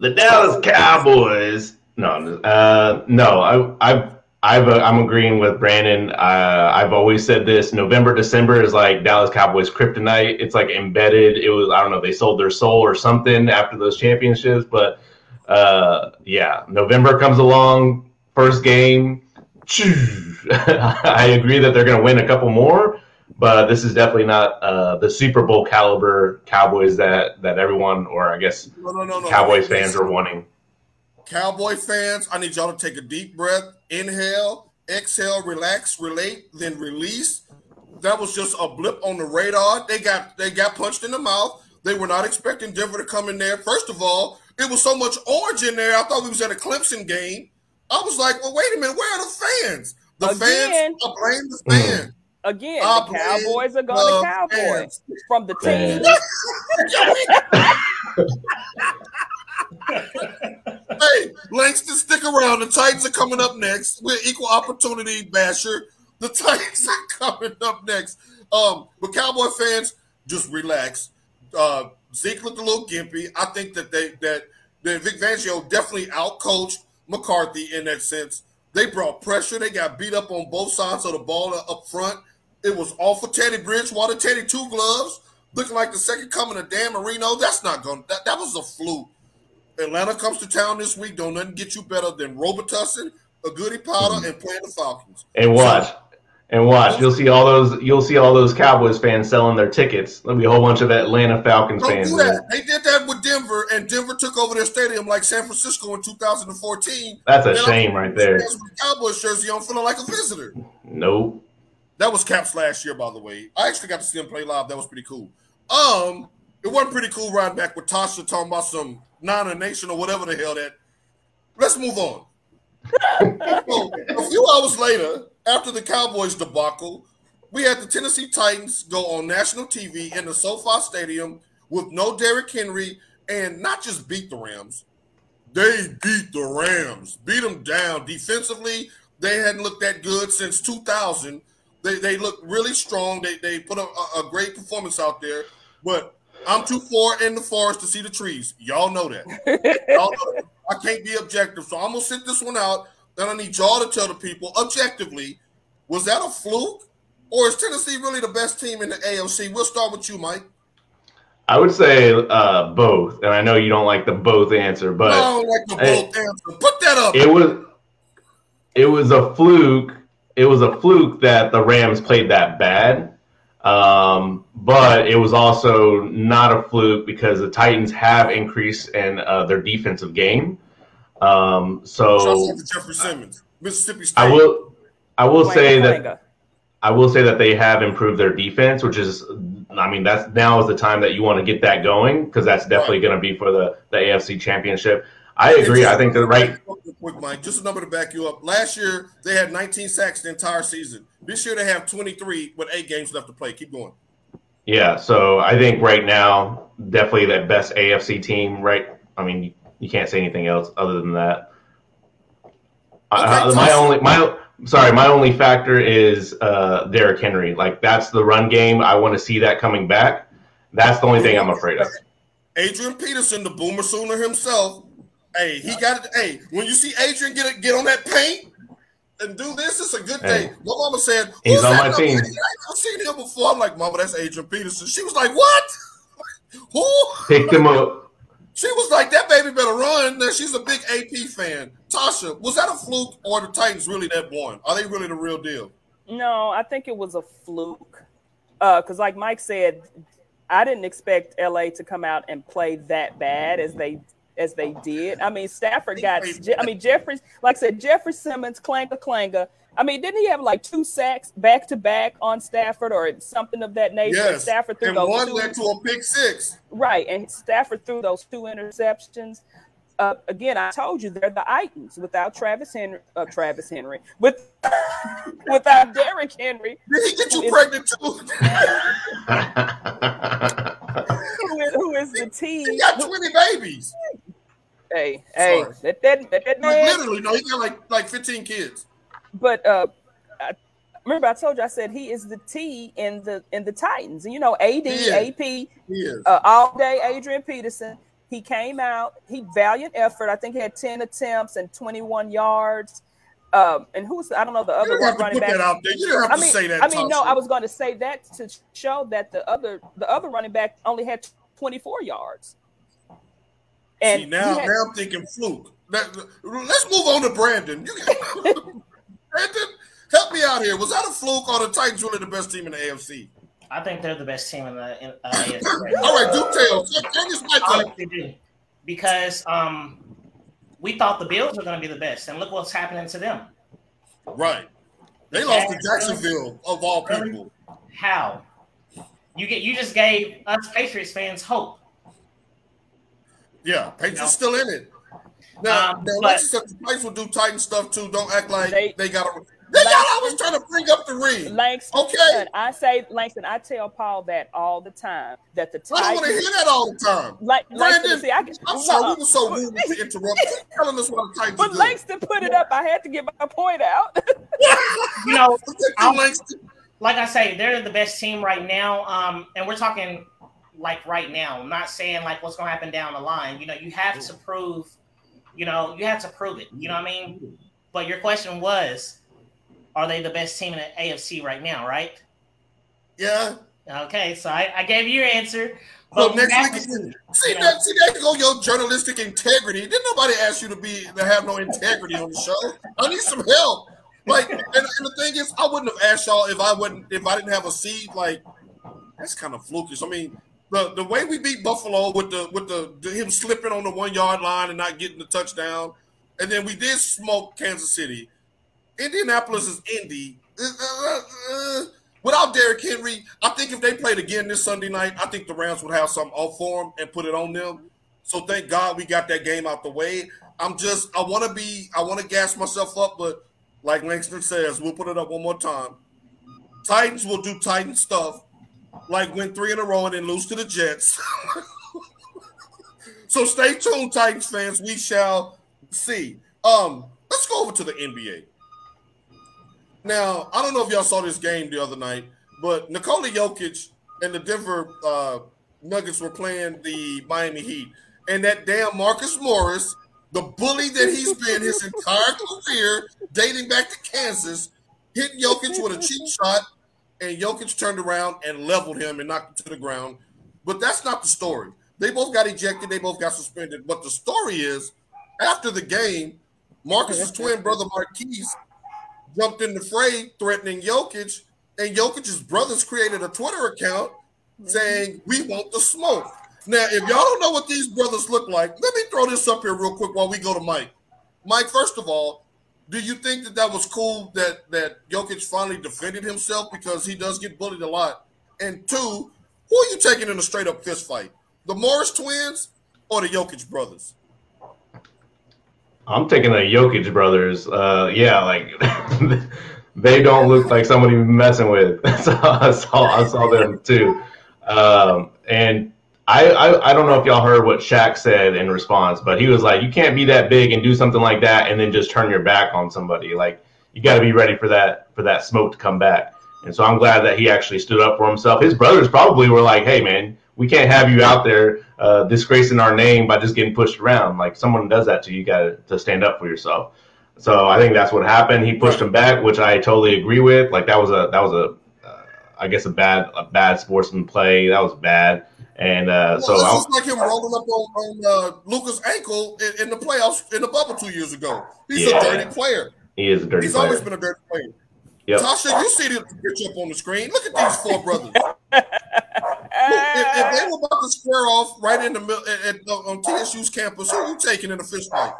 The Dallas Cowboys. No, uh, no. I I've I've, uh, I'm agreeing with Brandon. Uh, I've always said this: November, December is like Dallas Cowboys kryptonite. It's like embedded. It was I don't know. They sold their soul or something after those championships, but uh, yeah, November comes along, first game. I agree that they're going to win a couple more, but this is definitely not uh, the Super Bowl caliber Cowboys that that everyone, or I guess no, no, no, Cowboys fans are wanting. Cowboy fans, I need y'all to take a deep breath, inhale, exhale, relax, relate, then release. That was just a blip on the radar. They got they got punched in the mouth. They were not expecting Denver to come in there. First of all, it was so much orange in there. I thought we was at a Clemson game. I was like, well, wait a minute, where are the fans? The Again. fans, I blame the mm-hmm. fans. Again, I the Cowboys are going to Cowboys fans. from the team. hey, Langston, stick around. The Titans are coming up next. We're equal opportunity basher. The Titans are coming up next. Um, but Cowboy fans, just relax. Uh, Zeke looked a little gimpy. I think that they that that Vic Fangio definitely outcoached McCarthy in that sense. They brought pressure. They got beat up on both sides of the ball up front. It was all for Teddy Bridgewater. Teddy two gloves, looking like the second coming of Dan Marino. That's not going. That that was a fluke. Atlanta comes to town this week. Don't nothing get you better than Robitussin, a Goody Powder, and playing the Falcons. And watch. And watch. You'll see all those you'll see all those Cowboys fans selling their tickets. There'll be a whole bunch of Atlanta Falcons Don't fans. do that. They did that with Denver, and Denver took over their stadium like San Francisco in 2014. That's a And shame right there. Cowboys jersey on, feeling like a visitor. Nope. That was Caps last year, by the way. I actually got to see him play live. That was pretty cool. Um, it wasn't pretty cool riding back with Tasha talking about some Niner Nation or whatever the hell that. Let's move on. so, a few hours later, after the Cowboys debacle, we had the Tennessee Titans go on national TV in the SoFi Stadium with no Derrick Henry and not just beat the Rams, they beat the Rams, beat them down defensively. They hadn't looked that good since 2000. They they looked really strong. They they put a a great performance out there. But I'm too far in the forest to see the trees. Y'all know that. Y'all know that. I can't be objective, so I'm gonna sit this one out. Then I need y'all to tell the people objectively: was that a fluke, or is Tennessee really the best team in the AFC? We'll start with you, Mike. I would say uh, both, and I know you don't like the both answer, but I don't like the both answer. Put that up. it was it was a fluke. It was a fluke that the Rams played that bad. Um, but it was also not a fluke because the Titans have increased in uh, their defensive game. Um, so out to Jeffrey Simmons, Mississippi State. I will I will Wanga, say that wanga. I will say that they have improved their defense, which is, I mean, that's now is the time that you want to get that going because that's definitely going to be for the, the AFC Championship. I agree. I think that right. Quick, Mike, just a number to back you up. Last year they had 19 sacks the entire season. This year they have 23 with eight games left to play. Keep going. Yeah. So I think right now, definitely that best AFC team. Right. I mean, you can't say anything else other than that. Uh, my only my sorry my only factor is uh, Derrick Henry. Like that's the run game. I want to see that coming back. That's the only thing I'm afraid of. Adrian Peterson, the boomer sooner himself. Hey, he got it. Hey, when you see Adrian get it, get on that paint and do this, it's a good Hey. day. My mama said, He's "Who's on that my team. I've seen him before. I'm like, Mama, that's Adrian Peterson. She was like, What? Who? Pick them up. She was like, That baby better run. Now she's a big AP fan. Tasha, was that a fluke or the Titans really that one? Are they really the real deal? No, I think it was a fluke. Uh, because, like Mike said, I didn't expect LA to come out and play that bad as they as they did. I mean, Stafford got. Je- I mean, Jeffrey, like I said, Jeffrey Simmons, clanger, clanger. I mean, didn't he have like two sacks back to back on Stafford or something of that nature? Yes. Stafford threw And those one two- led to a pick six. Right, and Stafford threw those two interceptions. Uh, again, I told you they're the Itans without Travis Henry. Uh, Travis Henry with without Derrick Henry, Did he get you It's- pregnant too? who is, who is the team? he got 20 babies. Hey, hey, Sorry. let that let that man. literally, no, he got like like 15 kids. But uh, I, remember, I told you I said he is the T in the in the Titans. And you know, AD. AP, uh, all day Adrian Peterson. He came out, he valiant effort. I think he had 10 attempts and 21 yards. Um, and who's I don't know the you other to running back. out there. You didn't have I to mean, say that. I mean, no. I was going to say that to show that the other the other running back only had 24 yards. And See, now, had- now I'm thinking fluke. That- let's move on to Brandon. You Brandon, help me out here. Was that a fluke or the Titans really the best team in the AFC? I think they're the best team in the in, uh, AFC. right now. All right, do tell. Turn this mic honestly do. Because um we thought the Bills were going to be the best, and look what's happening to them. Right. They lost to Jacksonville of all people. How? You get you just gave us Patriots fans hope. Yeah, Patriots no. still in it. Now, um, now but, the Titans will do Titan stuff too. Don't act like they, they got a they got always trying to bring up the ring. Langston, okay. I say Langston. I tell Paul that all the time. That the Titans, I don't want to hear that all the time. Like Brandon, see, I can, I'm sorry, we were so rude to interrupt. telling us what the Titans But Langston put it up. I had to get my point out. you know, like I say, they're the best team right now. Um, and we're talking like right now. I'm not saying like what's going to happen down the line. You know, you have to prove. You know, you have to prove it. You know what I mean? But your question was are they the best team in the AFC right now, right? Yeah. Okay, so I, I gave you your answer. But next week, see, see, that, see, there go your journalistic integrity. Didn't nobody ask you to be to have no integrity on the show? I need some help. Like, and, and the thing is, I wouldn't have asked y'all if I wouldn't if I didn't have a seed. Like, that's kind of flukish. I mean, the the way we beat Buffalo with the with the, the him slipping on the one yard line and not getting the touchdown, and then we did smoke Kansas City. Indianapolis is Indy. Uh, uh, uh, without Derrick Henry, I think if they played again this Sunday night, I think the Rams would have something off for them and put it on them. So thank God we got that game out the way. I'm just, I want to be, I want to gas myself up, but like Langston says, we'll put it up one more time. Titans will do Titan stuff, like win three in a row and then lose to the Jets. so stay tuned, Titans fans. We shall see. Um, let's go over to the NBA. Now, I don't know if y'all saw this game the other night, but Nikola Jokic and the Denver uh, Nuggets were playing the Miami Heat, and that damn Marcus Morris, the bully that he's been his entire career, dating back to Kansas, hit Jokic with a cheap shot, and Jokic turned around and leveled him and knocked him to the ground. But that's not the story. They both got ejected. They both got suspended. But the story is, after the game, Marcus's twin brother Markieff jumped in the fray, threatening Jokic, and Jokic's brothers created a Twitter account mm-hmm. saying, "We want the smoke." Now, if y'all don't know what these brothers look like, let me throw this up here real quick while we go to Mike. Mike, first of all, do you think that that was cool that that Jokic finally defended himself because he does get bullied a lot? And two, who are you taking in a straight up fist fight? The Morris twins or the Jokic brothers? I'm taking the Jokic brothers. Uh, yeah, like they don't look like somebody messing with. so I saw I saw them too. Um, and I, I, I don't know if y'all heard what Shaq said in response, but he was like, "You can't be that big and do something like that, and then just turn your back on somebody. Like you got to be ready for that for that smoke to come back." And so I'm glad that he actually stood up for himself. His brothers probably were like, "Hey, man, we can't have you out there uh, disgracing our name by just getting pushed around. Like someone does that to you, you got to stand up for yourself. So I think that's what happened. He pushed him back, which I totally agree with. Like that was a that was a uh, I guess a bad a bad sportsman play. That was bad. And uh, well, so it's like him rolling up on, on uh, Luka's ankle in, in, the playoffs in the bubble two years ago. He's yeah. a dirty player. He is a dirty. Player. He's player. always been a dirty player. Yep. Tasha, you see the picture up on the screen. Look at these four brothers. if, if, they were about to square off right in the middle at, at, on TSU's campus, who are you taking in a fist fight?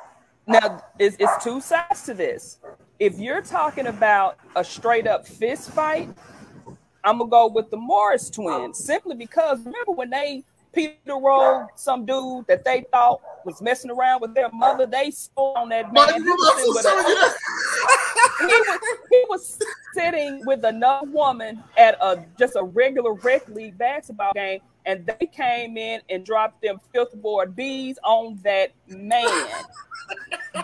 Now, it's, it's two sides to this. If you're talking about a straight up fist fight, I'm gonna go with the Morris twins oh. simply because remember when they Peter Roll, some dude that they thought was messing around with their mother. They stole on that man. He was, a, he, was, he was sitting with another woman at a just a regular rec league basketball game, and they came in and dropped them filth board bees on that man.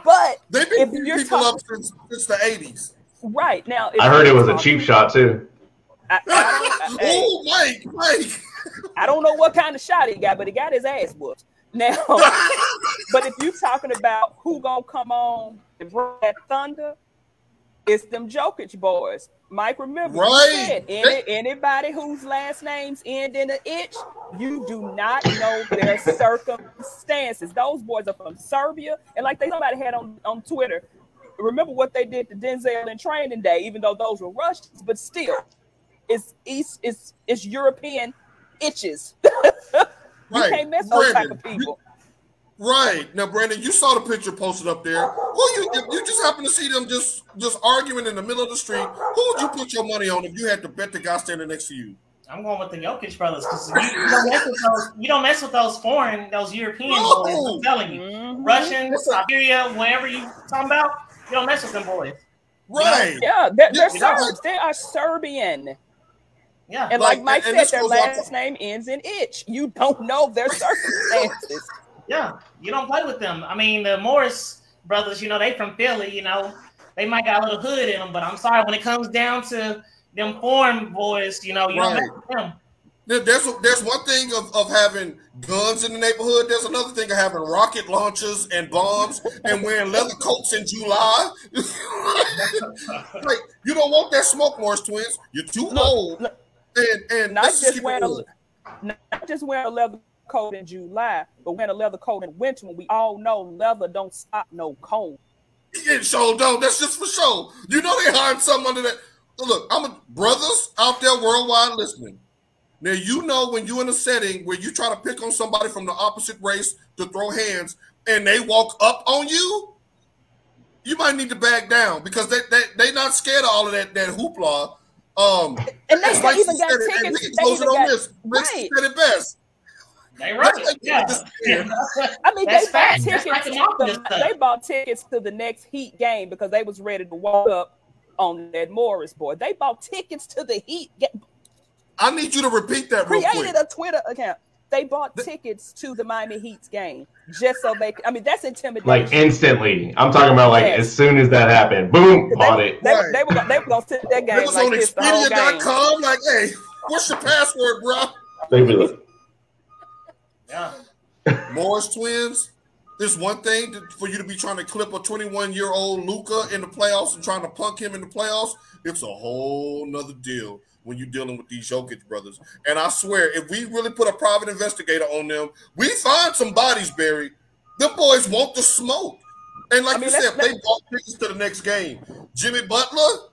But they've been people talking, up since, since the eighties. Right now, I heard it was a cheap shot too. I, I oh, Mike, Mike. I don't know what kind of shot he got, but he got his ass whooped. Now, but if you're talking about who gonna come on and bring that thunder, it's them Jokic boys. Mike, remember, right. said, any, anybody whose last names end in an itch, you do not know their circumstances. Those boys are from Serbia, and like they somebody had on, on Twitter, remember what they did to Denzel in training day, even though those were Russians, but still, it's East, it's it's European itches. you right. can't mess with those type of people. Right now, Brandon, you saw the picture posted up there. Who you you just happen to see them just just arguing in the middle of the street? Who would you put your money on if you had to bet the guy standing next to you? I'm going with the Jokic brothers because you, you, don't mess with those. You don't mess with those foreign, those European No. boys. I'm telling you, Mhm. Russian, Siberia, wherever you talking about, you don't mess with them boys. Right. Yeah, they're, they're Yeah, Serbs. They are Serbian. Yeah, And Like, like, Mike and said, their last name ends in itch. You don't know their circumstances. yeah, you don't play with them. I mean, the Morris brothers, you know, they from Philly. You know, they might got a little hood in them, but I'm sorry when it comes down to them foreign boys, you know, you don't Right. mess with them. There's there's one thing of, of having guns in the neighborhood. There's another thing of having rocket launchers and bombs and wearing leather coats in July. like you don't want that smoke, Morris twins. You're too Look, old. look, and and Not just wearing a, not just wearing a leather coat in July, but wearing a leather coat in winter when we all know leather don't stop no cold. It sure don't. That's just for show. You know they hiding something under that. Look, I'm a, brothers out there worldwide listening. Now you know when you're in a setting where you try to pick on somebody from the opposite race to throw hands, and they walk up on you, you might need to back down because they they they not scared of all of that that hoopla. Um, And they it's like even she got said it, tickets. They close it even got. Rick right. said it best. They right. That's like Yeah. this- I mean, That's they bought tickets. like the to the, they bought tickets to the next Heat game because they was ready to walk up on that Morris boy. They bought tickets to the Heat. Game, I need you to repeat that real quick. created a Twitter account. They bought tickets to the Miami Heat's game just so they. I mean, that's intimidation. Like instantly. I'm talking about like Yes. as soon as that happened, boom, they, bought it. They, Right. they, were, gonna- they were gonna sit that It was like on this the. Expedia.com. Like, hey, what's your password, bro? They be like, Yeah. Morris twins. There's one thing to, for you to be trying to clip a 21 year old Luka in the playoffs and trying to punk him in the playoffs. It's a whole nother deal when you're dealing with these Jokic brothers. And I swear, if we really put a private investigator on them, we find some bodies buried. The boys want the smoke. And like I mean, you said, they bought tickets to the next game. Jimmy Butler,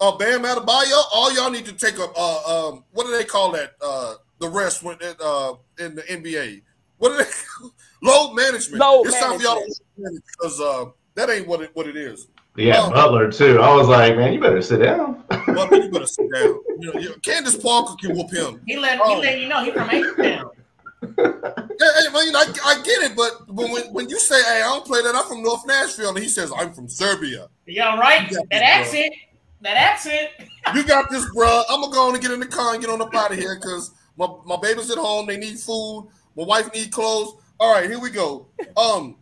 uh, Bam Adebayo, all y'all need to take a uh, um, what do they call that? Uh, the rest when uh, in the NBA. What do they load management? Load it's time for y'all to because uh, that ain't what it what it is. Yeah, Oh. Butler too. I was like, man, you better sit down. Well, you better sit down. You know, you- Candace Parker can whoop him. He let Oh. he let you know he from H Town. Yeah, hey, I mean, I, I get it, but but when, when you say, "Hey, I don't play that," I'm from North Nashville, and he says, "I'm from Serbia." Yeah, right. That this, accent. That accent. You got this, bro. I'm gonna go on and get in the car and get on up out of here because my, my baby's at home. They need food. My wife need clothes. All right, here we go. Um,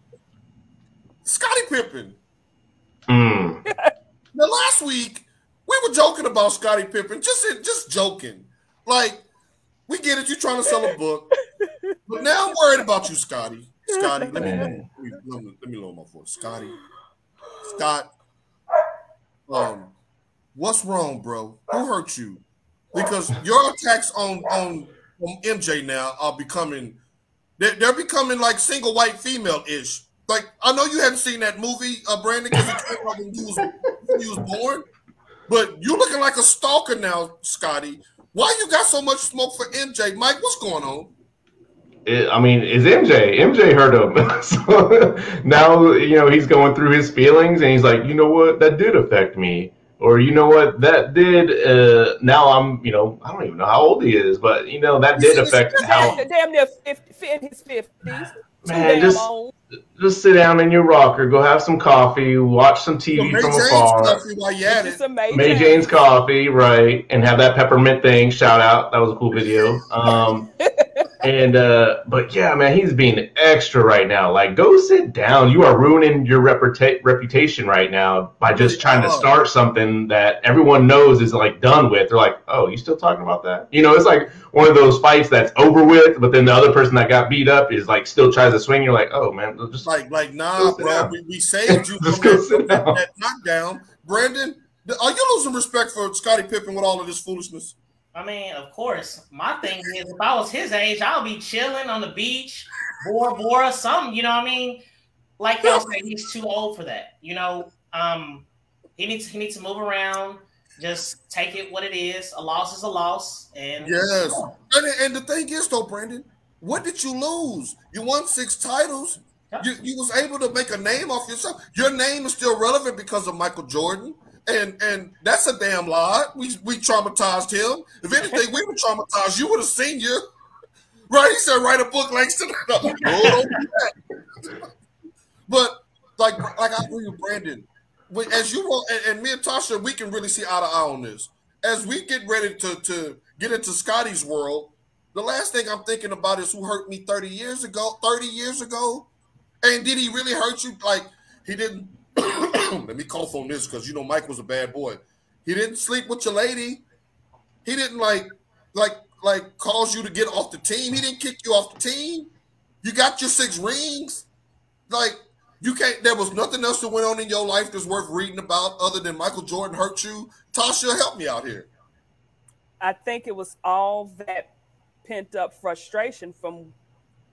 Scottie Pippen. Mm. Now, last week we were joking about Scottie Pippen, just just joking. Like, we get it, you're trying to sell a book, but now I'm worried about you, Scotty. Scotty, let me let me, let me, let me lower my voice. Scotty, Scott, um, what's wrong, bro? Who hurt you? Because your attacks on on, on MJ now are becoming they're, they're becoming like single white female ish. Like I know you hadn't seen that movie, uh, Brandon, because it came out when you was, when you was born. But you looking like a stalker now, Scotty. Why you got so much smoke for MJ, Mike? What's going on? It, I mean, it's MJ. MJ hurt him. so now, you know, he's going through his feelings and he's like, you know what? That did affect me. Or, you know what? That did. Uh, now I'm, you know, I don't even know how old he is, but, you know, that did affect how. Damn near 50, in his fifties. Man, just just sit down in your rocker, go have some coffee, watch some TV May from Jane's afar. coffee while you at It's it. amazing. Mae Jane's coffee, right, and have that peppermint thing. Shout out, that was a cool video. Um, and uh, but yeah, man, he's being extra right now. Like, go sit down. You are ruining your reputa- reputation right now by just trying to start something that everyone knows is like done with. They're like, oh, you still talking about that? You know, it's like one of those fights that's over with, but then the other person that got beat up is like still tries to swing. You're like, oh man, just Like, like, nah, bro. We, we saved you Just from go that, sit down. that knockdown. Brandon, are you losing respect for Scottie Pippen with all of this foolishness? I mean, of course. My thing is, if I was his age, I'll be chilling on the beach, Bora Bora, something. You know what I mean? Like y'all say, he's too old for that. You know, um, he needs he needs to move around. Just take it what it is. A loss is a loss, and Yes. And, and the thing is, though, Brandon, what did you lose? You won six titles. You, you was able to make a name off yourself. Your name is still relevant because of Michael Jordan. And and that's a damn lie. We we traumatized him. If anything, we were traumatized. you. Would have seen you. Right? He said, write a book, Langston. but like like I agree with Brandon. As you will, and, and me and Tasha, we can really see eye to eye on this. As we get ready to to get into Scotty's world, the last thing I'm thinking about is who hurt me 30 years ago. 30 years ago, and did he really hurt you? Like he didn't. let me cough on this because you know Mike was a bad boy. He didn't sleep with your lady. He didn't like like like cause you to get off the team. He didn't kick you off the team. You got your six rings. Like you can't. There was nothing else that went on in your life that's worth reading about other than Michael Jordan hurt you. Tasha, help me out here. I think it was all that pent up frustration from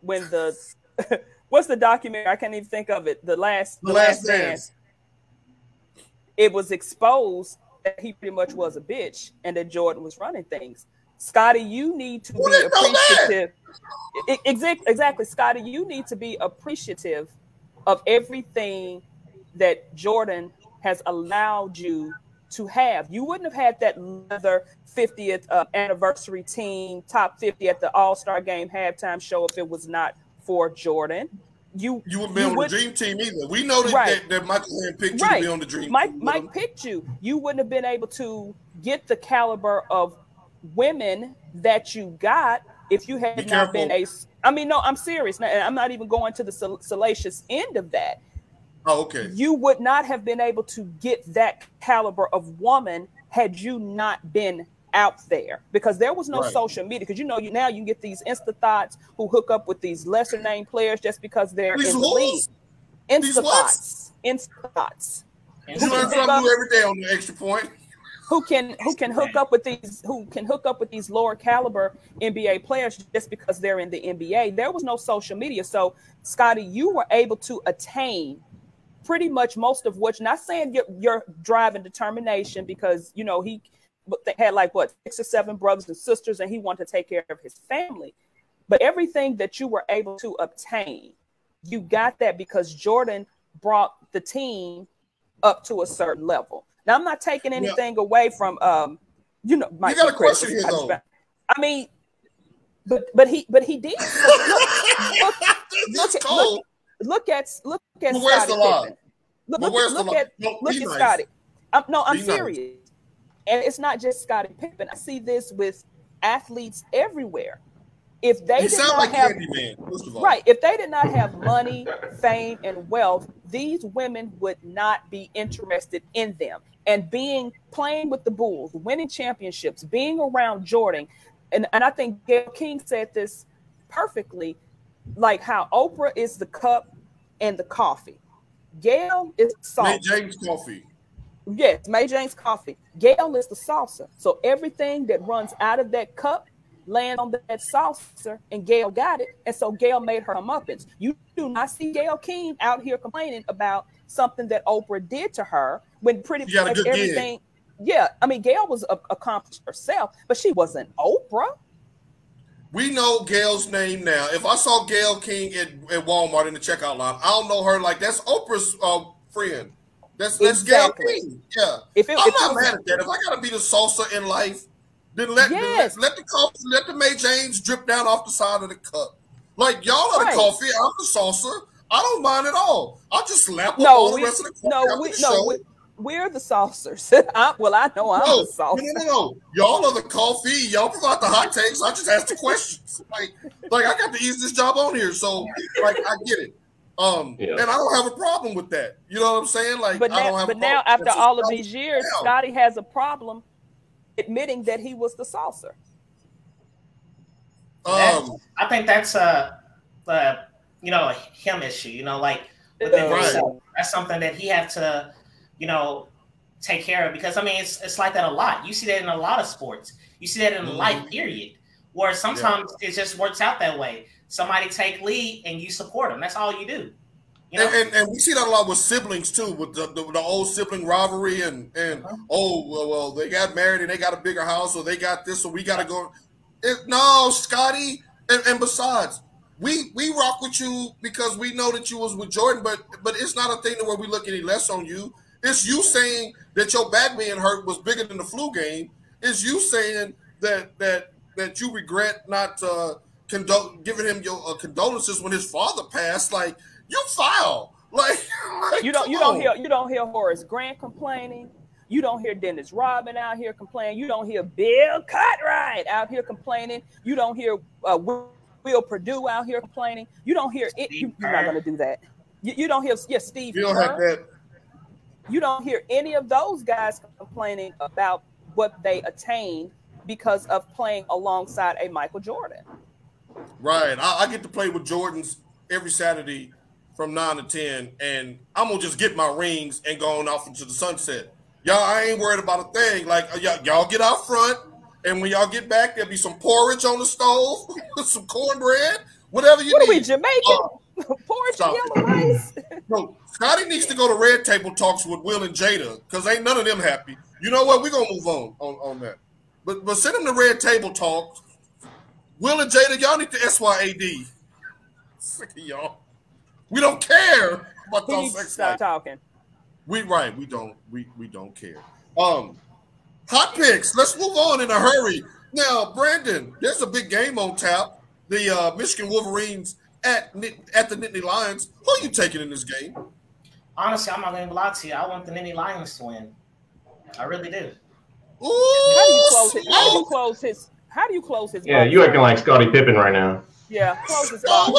when the what's the documentary? I can't even think of it. The last the, the last, last dance. dance. It was exposed that he pretty much was a bitch and that Jordan was running things. Scotty, you need to Who be appreciative. Exactly, exactly, Scotty. You need to be appreciative of everything that Jordan has allowed you to have. You wouldn't have had that leather 50th uh, anniversary team, top 50 at the All Star Game halftime show if it was not for Jordan. You you wouldn't be on would, the dream team either. We know that, right. that, that Michael Lynn picked right. you to be on the dream Mike, team. Mike picked you. You wouldn't have been able to get the caliber of women that you got if you had be not careful. been a. I mean, no, I'm serious. and I'm not even going to the salacious end of that. Oh, okay. You would not have been able to get that caliber of woman had you not been out there because there was no right. social media. Because you know, you now you get these insta thoughts who hook up with these lesser name players just because they're these in the league. Insta thoughts, insta thoughts. You learn something new every day on the extra point who can who can hook up with these who can hook up with these lower caliber NBA players just because they're in the NBA. There was no social media, so Scotty, you were able to attain pretty much most of what. Not saying your, your drive and determination, because you know he had like what six or seven brothers and sisters, and he wanted to take care of his family. But everything that you were able to obtain, you got that because Jordan brought the team up to a certain level. Now I'm not taking anything away from um, you know, Mike. You got a question here though. I mean, but but he but he did. Look, look, look, look, look, at look at Pippen. Look, look, look at look at. Scotty. I'm, no, I'm be serious. Nice. And it's not just Scottie Pippen. I see this with athletes everywhere. If they you did not like have Candyman, right, if they did not have money, fame, and wealth, these women would not be interested in them. And being playing with the Bulls, winning championships, being around Jordan, and, and I think Gayle King said this perfectly, like how Oprah is the cup and the coffee. Gayle is salt. James coffee. Yes, Mae Janes coffee. Gayle is the saucer. So everything that runs out of that cup lands on that saucer, and Gayle got it. And so Gayle made her muffins. You do not see Gayle King out here complaining about something that Oprah did to her when pretty much everything. Gig. Yeah, I mean, Gayle was a, accomplished herself, but she wasn't Oprah. We know Gayle's name now. If I saw Gail King at, at Walmart in the checkout line, I'll know her like that's Oprah's uh, friend. That's that's exactly. Gayle King. Yeah. If it, I'm if not mad at that. If I gotta be the salsa in life, then let, yes. let, let the coffee, let the Mae Janes drip down off the side of the cup. Like y'all are right. the coffee, I'm the salsa. I don't mind at all. I'll just slap no, all we, the rest of the coffee no, we, the no, we, we're the saucers. I, well, I know I'm no, the saucer. No, no, no, Y'all are the coffee. Y'all provide the hot takes. I just ask the questions. Like, like I got the easiest job on here, so like I get it. Um, yeah. and I don't have a problem with that. You know what I'm saying? Like, but now, but now after all of these years, down. Scotty has a problem admitting that he was the saucer. Um, I think that's a, a, you know, a him issue. You know, like within right. himself, that's something that he had to, you know, take care of. Because I mean, it's it's like that a lot. You see that in a lot of sports. You see that in mm-hmm. life, period. Where sometimes yeah. it just works out that way. Somebody take lead and you support them. That's all you do. You know? and, and, and, we see that a lot with siblings too, with the, the, the old sibling rivalry and and uh-huh. oh well, well, they got married and they got a bigger house, or they got this, so we got to go. It, no, Scotty, And, and besides, we we rock with you because we know that you was with Jordan, but but it's not a thing where we look any less on you. It's you saying that your back being hurt was bigger than the flu game. It's you saying that that that you regret not uh, condo- giving him your uh, condolences when his father passed. Like you foul. Like, like you don't you on. don't hear you don't hear Horace Grant complaining. You don't hear Dennis Rodman out here complaining. You don't hear Bill Cartwright out here complaining. You don't hear uh, Will Perdue out here complaining. You don't hear it. You, are not going to do that. You, you, don't hear yeah Steve. You don't have that. You don't hear any of those guys complaining about what they attained because of playing alongside a Michael Jordan. Right. I, I get to play with Jordans every Saturday from nine to ten, and I'm gonna just get my rings and go on off into the sunset. Y'all, I ain't worried about a thing. Like y'all, y'all get out front, and when y'all get back, there'll be some porridge on the stove, some cornbread, whatever you what need. What are we Jamaican? Uh, porridge yellow rice. no, Scotty needs to go to Red Table Talks with Will and Jada because ain't none of them happy. You know what? We're gonna move on on, on that. But but send them to Red Table Talk. Will and Jada, y'all need to SYAD. Sick of y'all. We don't care about we those sex stop life. talking. We right, we don't we we don't care. Um hot picks. Let's move on in a hurry. Now, Brandon, there's a big game on tap. The uh, Michigan Wolverines at at the Nittany Lions. Who are you taking in this game? Honestly, I'm not going to lie to you. I want the Nittany Lions to win. I really do. Ooh, how do you close it? How do you close his? How do you close his? Yeah, you acting like Scottie Pippen right now. Yeah, close his. Oh,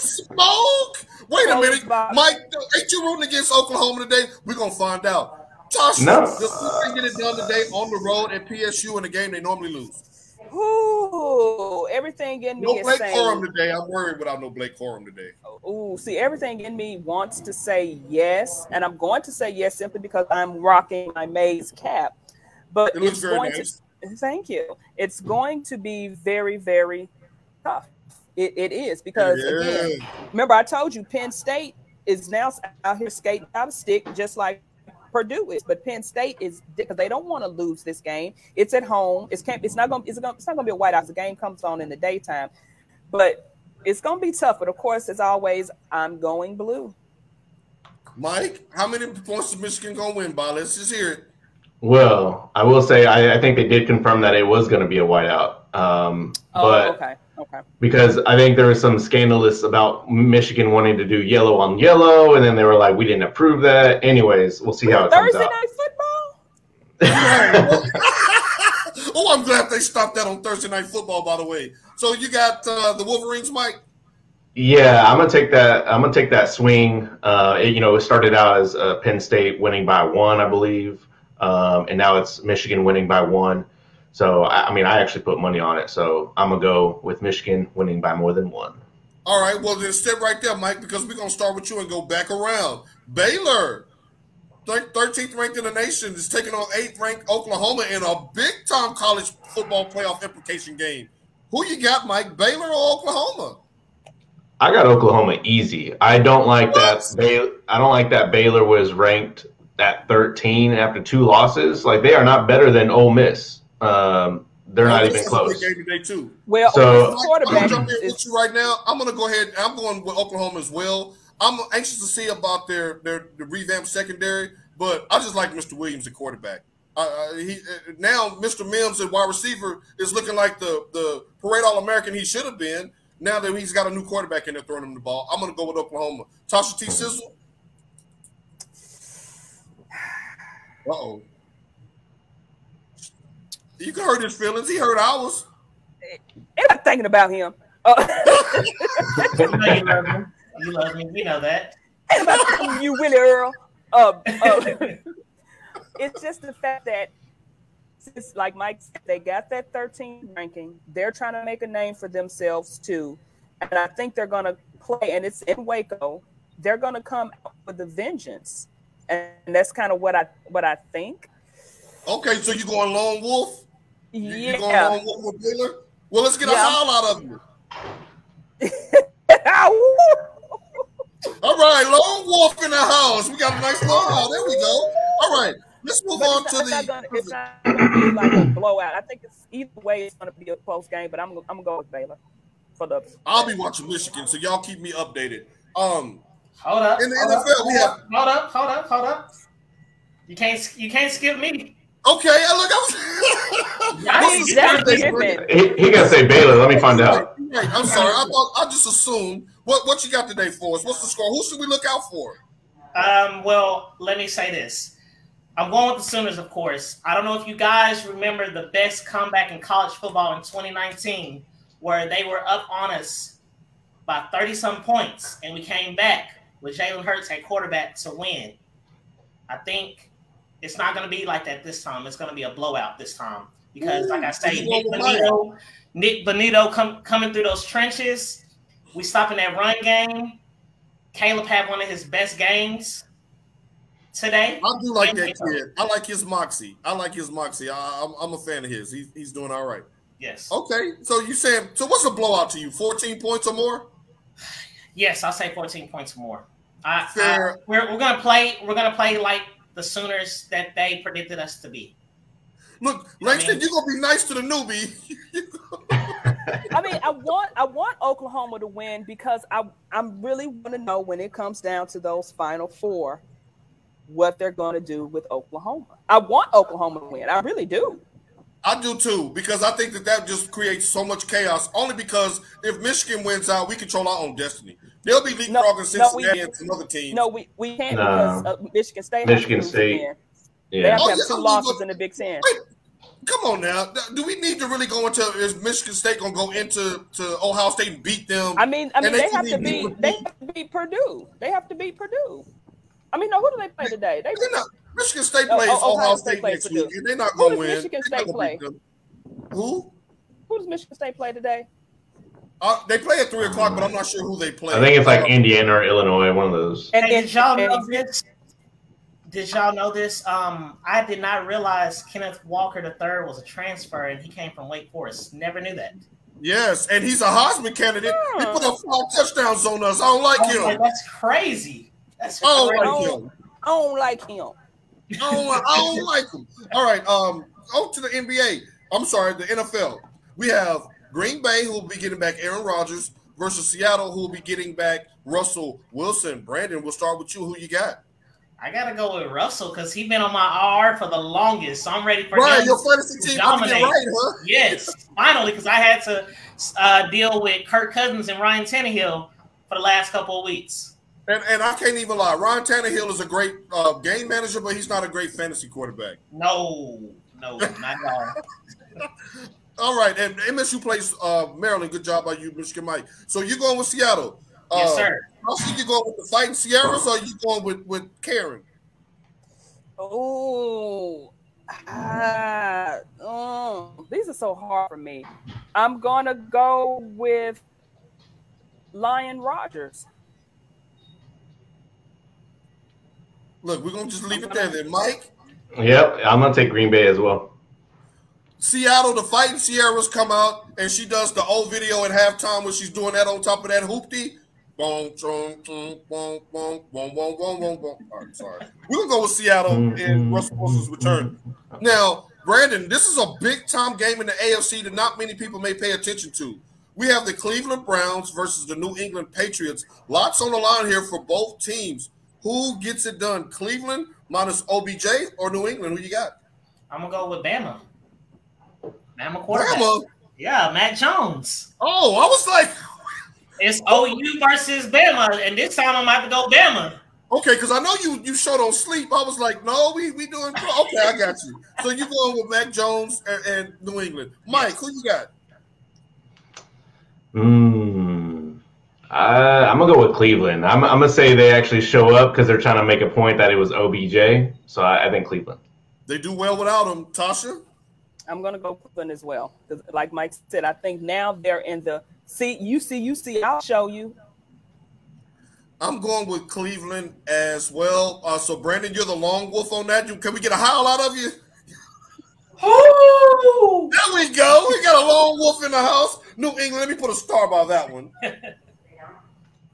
smoke. Wait a minute, Mike. Ain't you rooting against Oklahoma today? We're gonna find out. Tasha, no. does they get it done today on the road at PSU in a game they normally lose? Ooh, everything in me no Blake saying. Corum today. I'm worried without no Blake Corum today. Ooh, see, everything in me wants to say yes, and I'm going to say yes simply because I'm rocking my Maize cap. But it it's going nice. to. Thank you. It's going to be very, very tough. It, it is because yeah. again, remember I told you Penn State is now out here skating out of stick just like Purdue is, but Penn State is because they don't want to lose this game. It's at home. It's can't. It's not going. It's, gonna, it's not going to be a whiteout. The game comes on in the daytime, but it's going to be tough. But of course, as always, I'm going blue. Mike, how many points is Michigan going to win by? Let's just hear it. Well, I will say I, I think they did confirm that it was going to be a whiteout. Um, oh, but okay. Okay. Because I think there was some scandalous about Michigan wanting to do yellow on yellow, and then they were like, "We didn't approve that." Anyways, we'll see how it Thursday comes out. Thursday night football. oh, I'm glad they stopped that on Thursday night football. By the way, so you got uh, the Wolverines, Mike. Yeah, I'm gonna take that. I'm gonna take that swing. Uh, it, you know, it started out as uh, Penn State winning by one, I believe, um, and now it's Michigan winning by one. So I, I mean, I actually put money on it. So I'm gonna go with Michigan winning by more than one. All right, well then step right there, Mike, because we're gonna start with you and go back around. Baylor, thirteenth ranked in the nation, is taking on eighth ranked Oklahoma in a big time college football playoff implication game. Who you got, Mike? Baylor or Oklahoma? I got Oklahoma easy. I don't like what? that. I don't like that Baylor was ranked at 13 after two losses. Like they are not better than Ole Miss. Um, they're not even close. Game today too. Well, so, quarterback. I'm jump in with you right now. I'm going to go ahead. I'm going with Oklahoma as well. I'm anxious to see about their their the revamped secondary, but I just like Mr. Williams at quarterback. Uh, he uh, now Mr. Mims at wide receiver is looking like the the parade All American he should have been. Now that he's got a new quarterback in there throwing him the ball, I'm going to go with Oklahoma. Tasha T. Sizzle. Uh oh. You can hurt his feelings. He hurt ours. I'm thinking about him. Uh, you, know you love him. You love me. We know that. Ain't about you, Willie Earl. Uh, uh, it's just the fact that, since, like Mike said, they got that 13 ranking. They're trying to make a name for themselves too, and I think they're going to play. And it's in Waco. They're going to come out with a vengeance, and that's kind of what I what I think. Okay, so you're going lone wolf? You, yeah. You going lone wolf with Baylor? Well, let's get yeah. a howl out of you. All right, lone wolf in the house. We got a nice little howl. There we go. All right, let's move but on to the. Gonna, it's not gonna be like a blowout. I think it's either way. It's going to be a close game, but I'm I'm gonna go with Baylor. for the. I'll be watching Michigan, so y'all keep me updated. Um, hold up. In the hold NFL, up, we have hold up, hold up, hold up. You can't you can't skip me. Okay, look, I was. I What's the that's Saturday given. spread? He, he got to say Baylor. Let me find out. Right, I'm sorry. I thought I just assumed. What what you got today for us? What's the score? Who should we look out for? Um, well, let me say this. I'm going with the Sooners, of course. I don't know if you guys remember the best comeback in college football in 2019, where they were up on us by 30 some points, and we came back with Jalen Hurts at quarterback to win. I think it's not going to be like that this time. It's going to be a blowout this time because, like I say, Nick you know Bonitto, Nick Bonitto come, coming through those trenches. We stopping that run game. Caleb had one of his best games today. I do like And that Nico. kid. I like his moxie. I like his moxie. I, I'm, I'm a fan of his. He's, he's doing all right. Yes. Okay, so you said so? What's a blowout to you? 14 points or more? Yes, I'll say 14 points or more. I, Fair. I, we're, we're gonna play. We're gonna play like the Sooners that they predicted us to be. Look, Langston, mean- you're gonna be nice to the newbie. I mean, I want I want Oklahoma to win because I I'm really want to know when it comes down to those final four, what they're going to do with Oklahoma. I want Oklahoma to win. I really do. I do too because I think that that just creates so much chaos. Only because if Michigan wins out, we control our own destiny. They'll be leapfrogging No, no, we- Cincinnati and some other teams. No, we, we can't No. because uh, Michigan State. Michigan lose State. again. They Yeah. have to Oh, have yeah, two I mean, losses look- in the Big Ten. Wait, come on now. Do we need to really go into is Michigan State gonna go into to Ohio State and beat them? I mean, I mean, And they they have to be beat- they have to beat Purdue. They have to beat Purdue. I mean, no, who do they play today? They They're not, Michigan State Oh, plays oh, Ohio Ohio State, State next Purdue. week. and They're not gonna win. Michigan They're not State gonna beat them. Who? who does Michigan State play today? Uh, they play at three o'clock, but I'm not sure who they play. I think it's like Uh, Indiana or Illinois, one of those. And, did y'all know this? Did y'all know this? Um, I did not realize Kenneth Walker III was a transfer and he came from Wake Forest. Never knew that. Yes, and he's a Heisman candidate. He Hmm. put up five touchdowns on us. I don't like I was like, him. that's crazy. That's I don't crazy. like Oh. him. I don't like him. I don't, like- I don't like him. All right, um, on to the NBA. I'm sorry, the NFL. We have Green Bay who will be getting back Aaron Rodgers versus Seattle who will be getting back Russell Wilson. Brandon, we'll start with you. Who you got? I gotta go with Russell because he's been on my R for the longest, so I'm ready for Right, your fantasy team about to get dominate. right, huh? Yes, finally, because I had to uh, deal with Kirk Cousins and Ryan Tannehill for the last couple of weeks. And, and I can't even lie. Ryan Tannehill is a great uh, game manager, but he's not a great fantasy quarterback. No, no, not at all. All right, and MSU plays uh, Maryland. Good job by you, Michigan Mike. So you're going with Seattle? Yes, Uh, sir. I see you going with the Fighting Ciaras, or you going with with Karen? Oh, ah, mm, these are so hard for me. I'm gonna go with Lion Rodgers. Look, we're gonna just leave it there. Then Mike, Yep, I'm gonna take Green Bay as well. Seattle, the Fighting Ciaras come out, and she does the old video at halftime where she's doing that on top of that hoopty. Boom, boom, boom, boom, boom, boom, boom, boom, boom, boom. All right, sorry. We're gonna go with Seattle in Russell Wilson's return. Now, Brandon, this is a big time game in the AFC that not many people may pay attention to. We have the Cleveland Browns versus the New England Patriots. Lots on the line here for both teams. Who gets it done? Cleveland minus OBJ or New England? Who you got? I'm gonna go with Bama. Bama quarterback. Bama. Yeah, Mac Jones. Oh, I was like, It's OU versus Bama, and this time I'm about to go Bama. okay, because I know you you showed on sleep. I was like, no, we we doing okay. I got you. So you going with Mac Jones and, and New England? Mike, who you got? Hmm. Uh, I'm gonna go with Cleveland. I'm, I'm gonna say they actually show up because they're trying to make a point that it was OBJ. So I, I think Cleveland. They do well without him. Tasha. I'm gonna go Cleveland as well because, like Mike said, I think now they're in the see. You see, you see. I'll show you. I'm going with Cleveland as well. Uh, so Brandon, you're the long wolf on that. Can we get a howl out of you? Ooh! There we go. We got a lone wolf in the house. New England. Let me put a star by that one.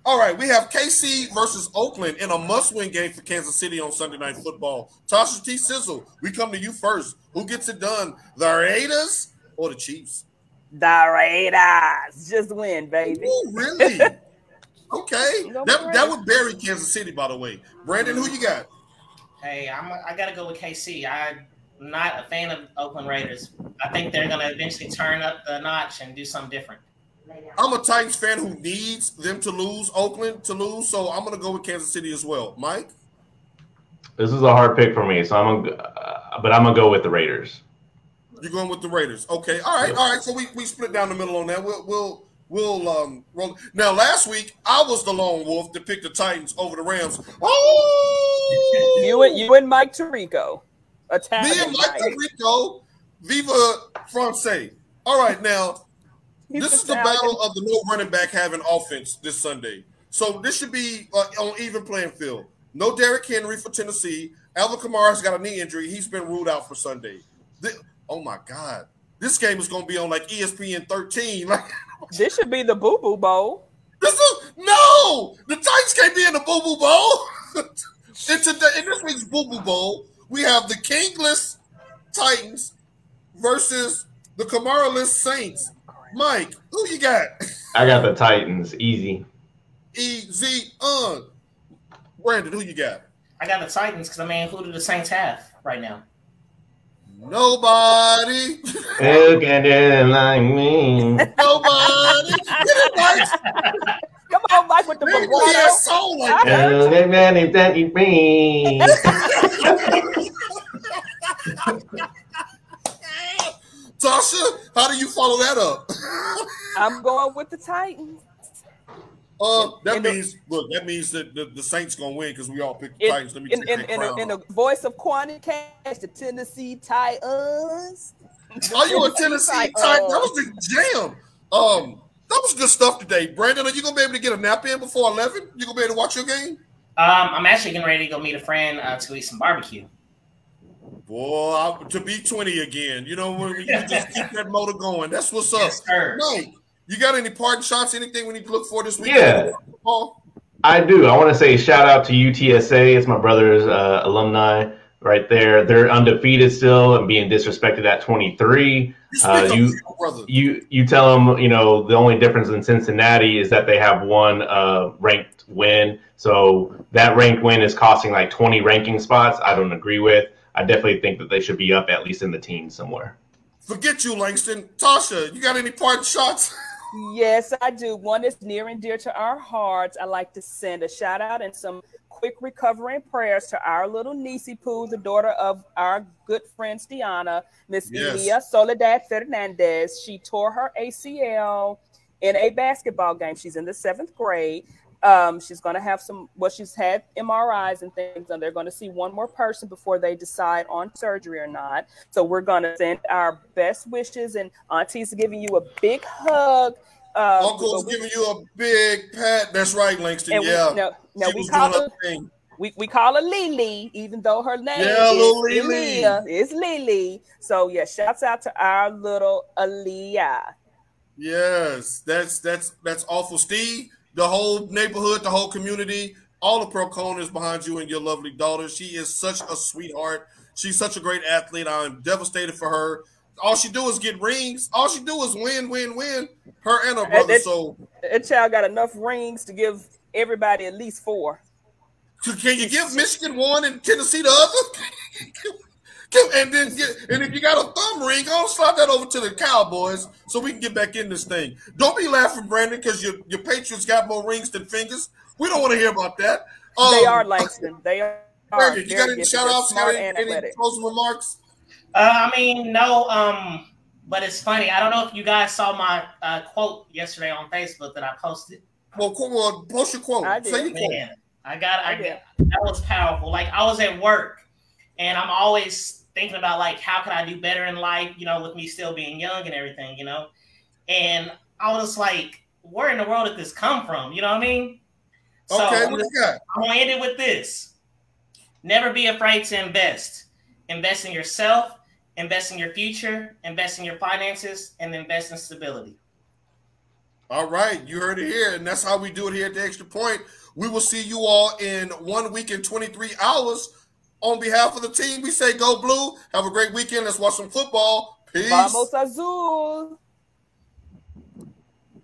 All right, we have KC versus Oakland in a must-win game for Kansas City on Sunday Night Football. Tasha T. Sizzle, we come to you first. Who gets it done? The Raiders or the Chiefs? The Raiders just win, baby. Ooh, really? okay. That, that would bury Kansas City, by the way. Brandon, who you got? Hey, I'm I gotta go with KC. I'm not a fan of Oakland Raiders. I think they're gonna eventually turn up the notch and do something different. I'm a Titans fan who needs them to lose, Oakland to lose, so I'm gonna go with Kansas City as well. Mike, this is a hard pick for me, so I'm gonna, uh, but I'm gonna go with the Raiders. You're going with the Raiders, okay? All right, all right. So we, we split down the middle on that. We'll we'll we'll um roll. Now last week I was the lone wolf to pick the Titans over the Rams. Oh, you and you and Mike Tirico, Italian me and Mike Tirico, Viva France. All right, now this is the battle of the no running back having offense this Sunday. So this should be uh, on even playing field. No Derrick Henry for Tennessee. Alvin Kamara has got a knee injury. He's been ruled out for Sunday. Oh my God. This game is going to be on like ESPN 13. Like this should be the Boo Boo Bowl. This is no. The Titans can't be in the Boo Boo Bowl. in, today, in this week's Boo Boo Bowl, we have the Kingless Titans versus the Kamara-less Saints. Mike, who you got? I got the Titans. Easy. Easy. Uh. Brandon, who you got? I got the Titans because I mean, who do the Saints have right now? Nobody. Who can do it like me? Nobody. Get it, Mike. Come on, Mike, with the vibrato. soul like that. Tasha, how do you follow that up? I'm going with the Titans. Uh, that means the, look. That means that the, the Saints gonna win because we all picked the in, Titans. Let me in, in, in, a, in the voice of Quantum Cash, the Tennessee Titans. Are you a Tennessee Titan? That was the jam. Um, that was good stuff today. Brandon, are you gonna be able to get a nap in before eleven? You gonna be able to watch your game? Um, I'm actually getting ready to go meet a friend uh, to eat some barbecue. Boy, I, to be 20 again. You know, when you just keep that motor going. That's what's up. Yes, Mike, you got any parting shots, anything we need to look for this week? Yeah. I do. I want to say shout out to UTSA. It's my brother's uh, alumni right there. They're undefeated still and being disrespected at 23. Uh, you, you, you tell them, you know, the only difference in Cincinnati is that they have one uh, ranked win. So that ranked win is costing like 20 ranking spots. I don't agree with. I definitely think that they should be up at least in the teens somewhere. Forget you, Langston. Tasha, you got any part shots? Yes, I do. One is near and dear to our hearts. I like to send a shout out and some quick recovering prayers to our little niecey Pooh, the daughter of our good friend Stiana, Miss yes. Elia Soledad Fernandez. She tore her ACL in a basketball game. She's in the seventh grade. Um, she's going to have some, well, she's had MRIs and things, and they're going to see one more person before they decide on surgery or not. So we're going to send our best wishes, and Auntie's giving you a big hug. Um, Uncle's we, giving you a big pat. That's right, Langston. yeah. We, no, no, we call her, we, we call her Lily, even though her name yeah, is Lily. It's Lily. So yeah, shouts out to our little Aaliyah. Yes, that's that's that's awful, Steve the whole neighborhood, the whole community, all the Pearl-Cohners behind you and your lovely daughter. She is such a sweetheart. She's such a great athlete. I'm devastated for her. All she do is get rings. All she do is win, win, win. Her and her brother. That, so that child got enough rings to give everybody at least four. Can you give Michigan one and Tennessee the other? and then get, and if you got a thumb ring, I'll slide that over to the Cowboys so we can get back in this thing. Don't be laughing, Brandon, because your your Patriots got more rings than fingers. We don't want to hear about that. Um, they are Langston. They are. Brandon, you got any shout outs? Any, any closing remarks? Uh, I mean, no. Um, but it's funny. I don't know if you guys saw my uh, quote yesterday on Facebook that I posted. Well, well post your quote. I did. Say your Man, I got. I, I got, that was powerful. Like I was at work, and I'm always thinking about like how can I do better in life, you know, with me still being young and everything, you know. And I was like, where in the world did this come from? You know what I mean? So okay, what you got? I'm gonna end it with this. Never be afraid to invest. Invest in yourself, invest in your future, invest in your finances, and invest in stability. All right, you heard it here, and that's how we do it here at the Extra Point. We will see you all in one week and 23 hours on behalf of the team, we say go blue. Have a great weekend. Let's watch some football. Peace. Vamos Azul.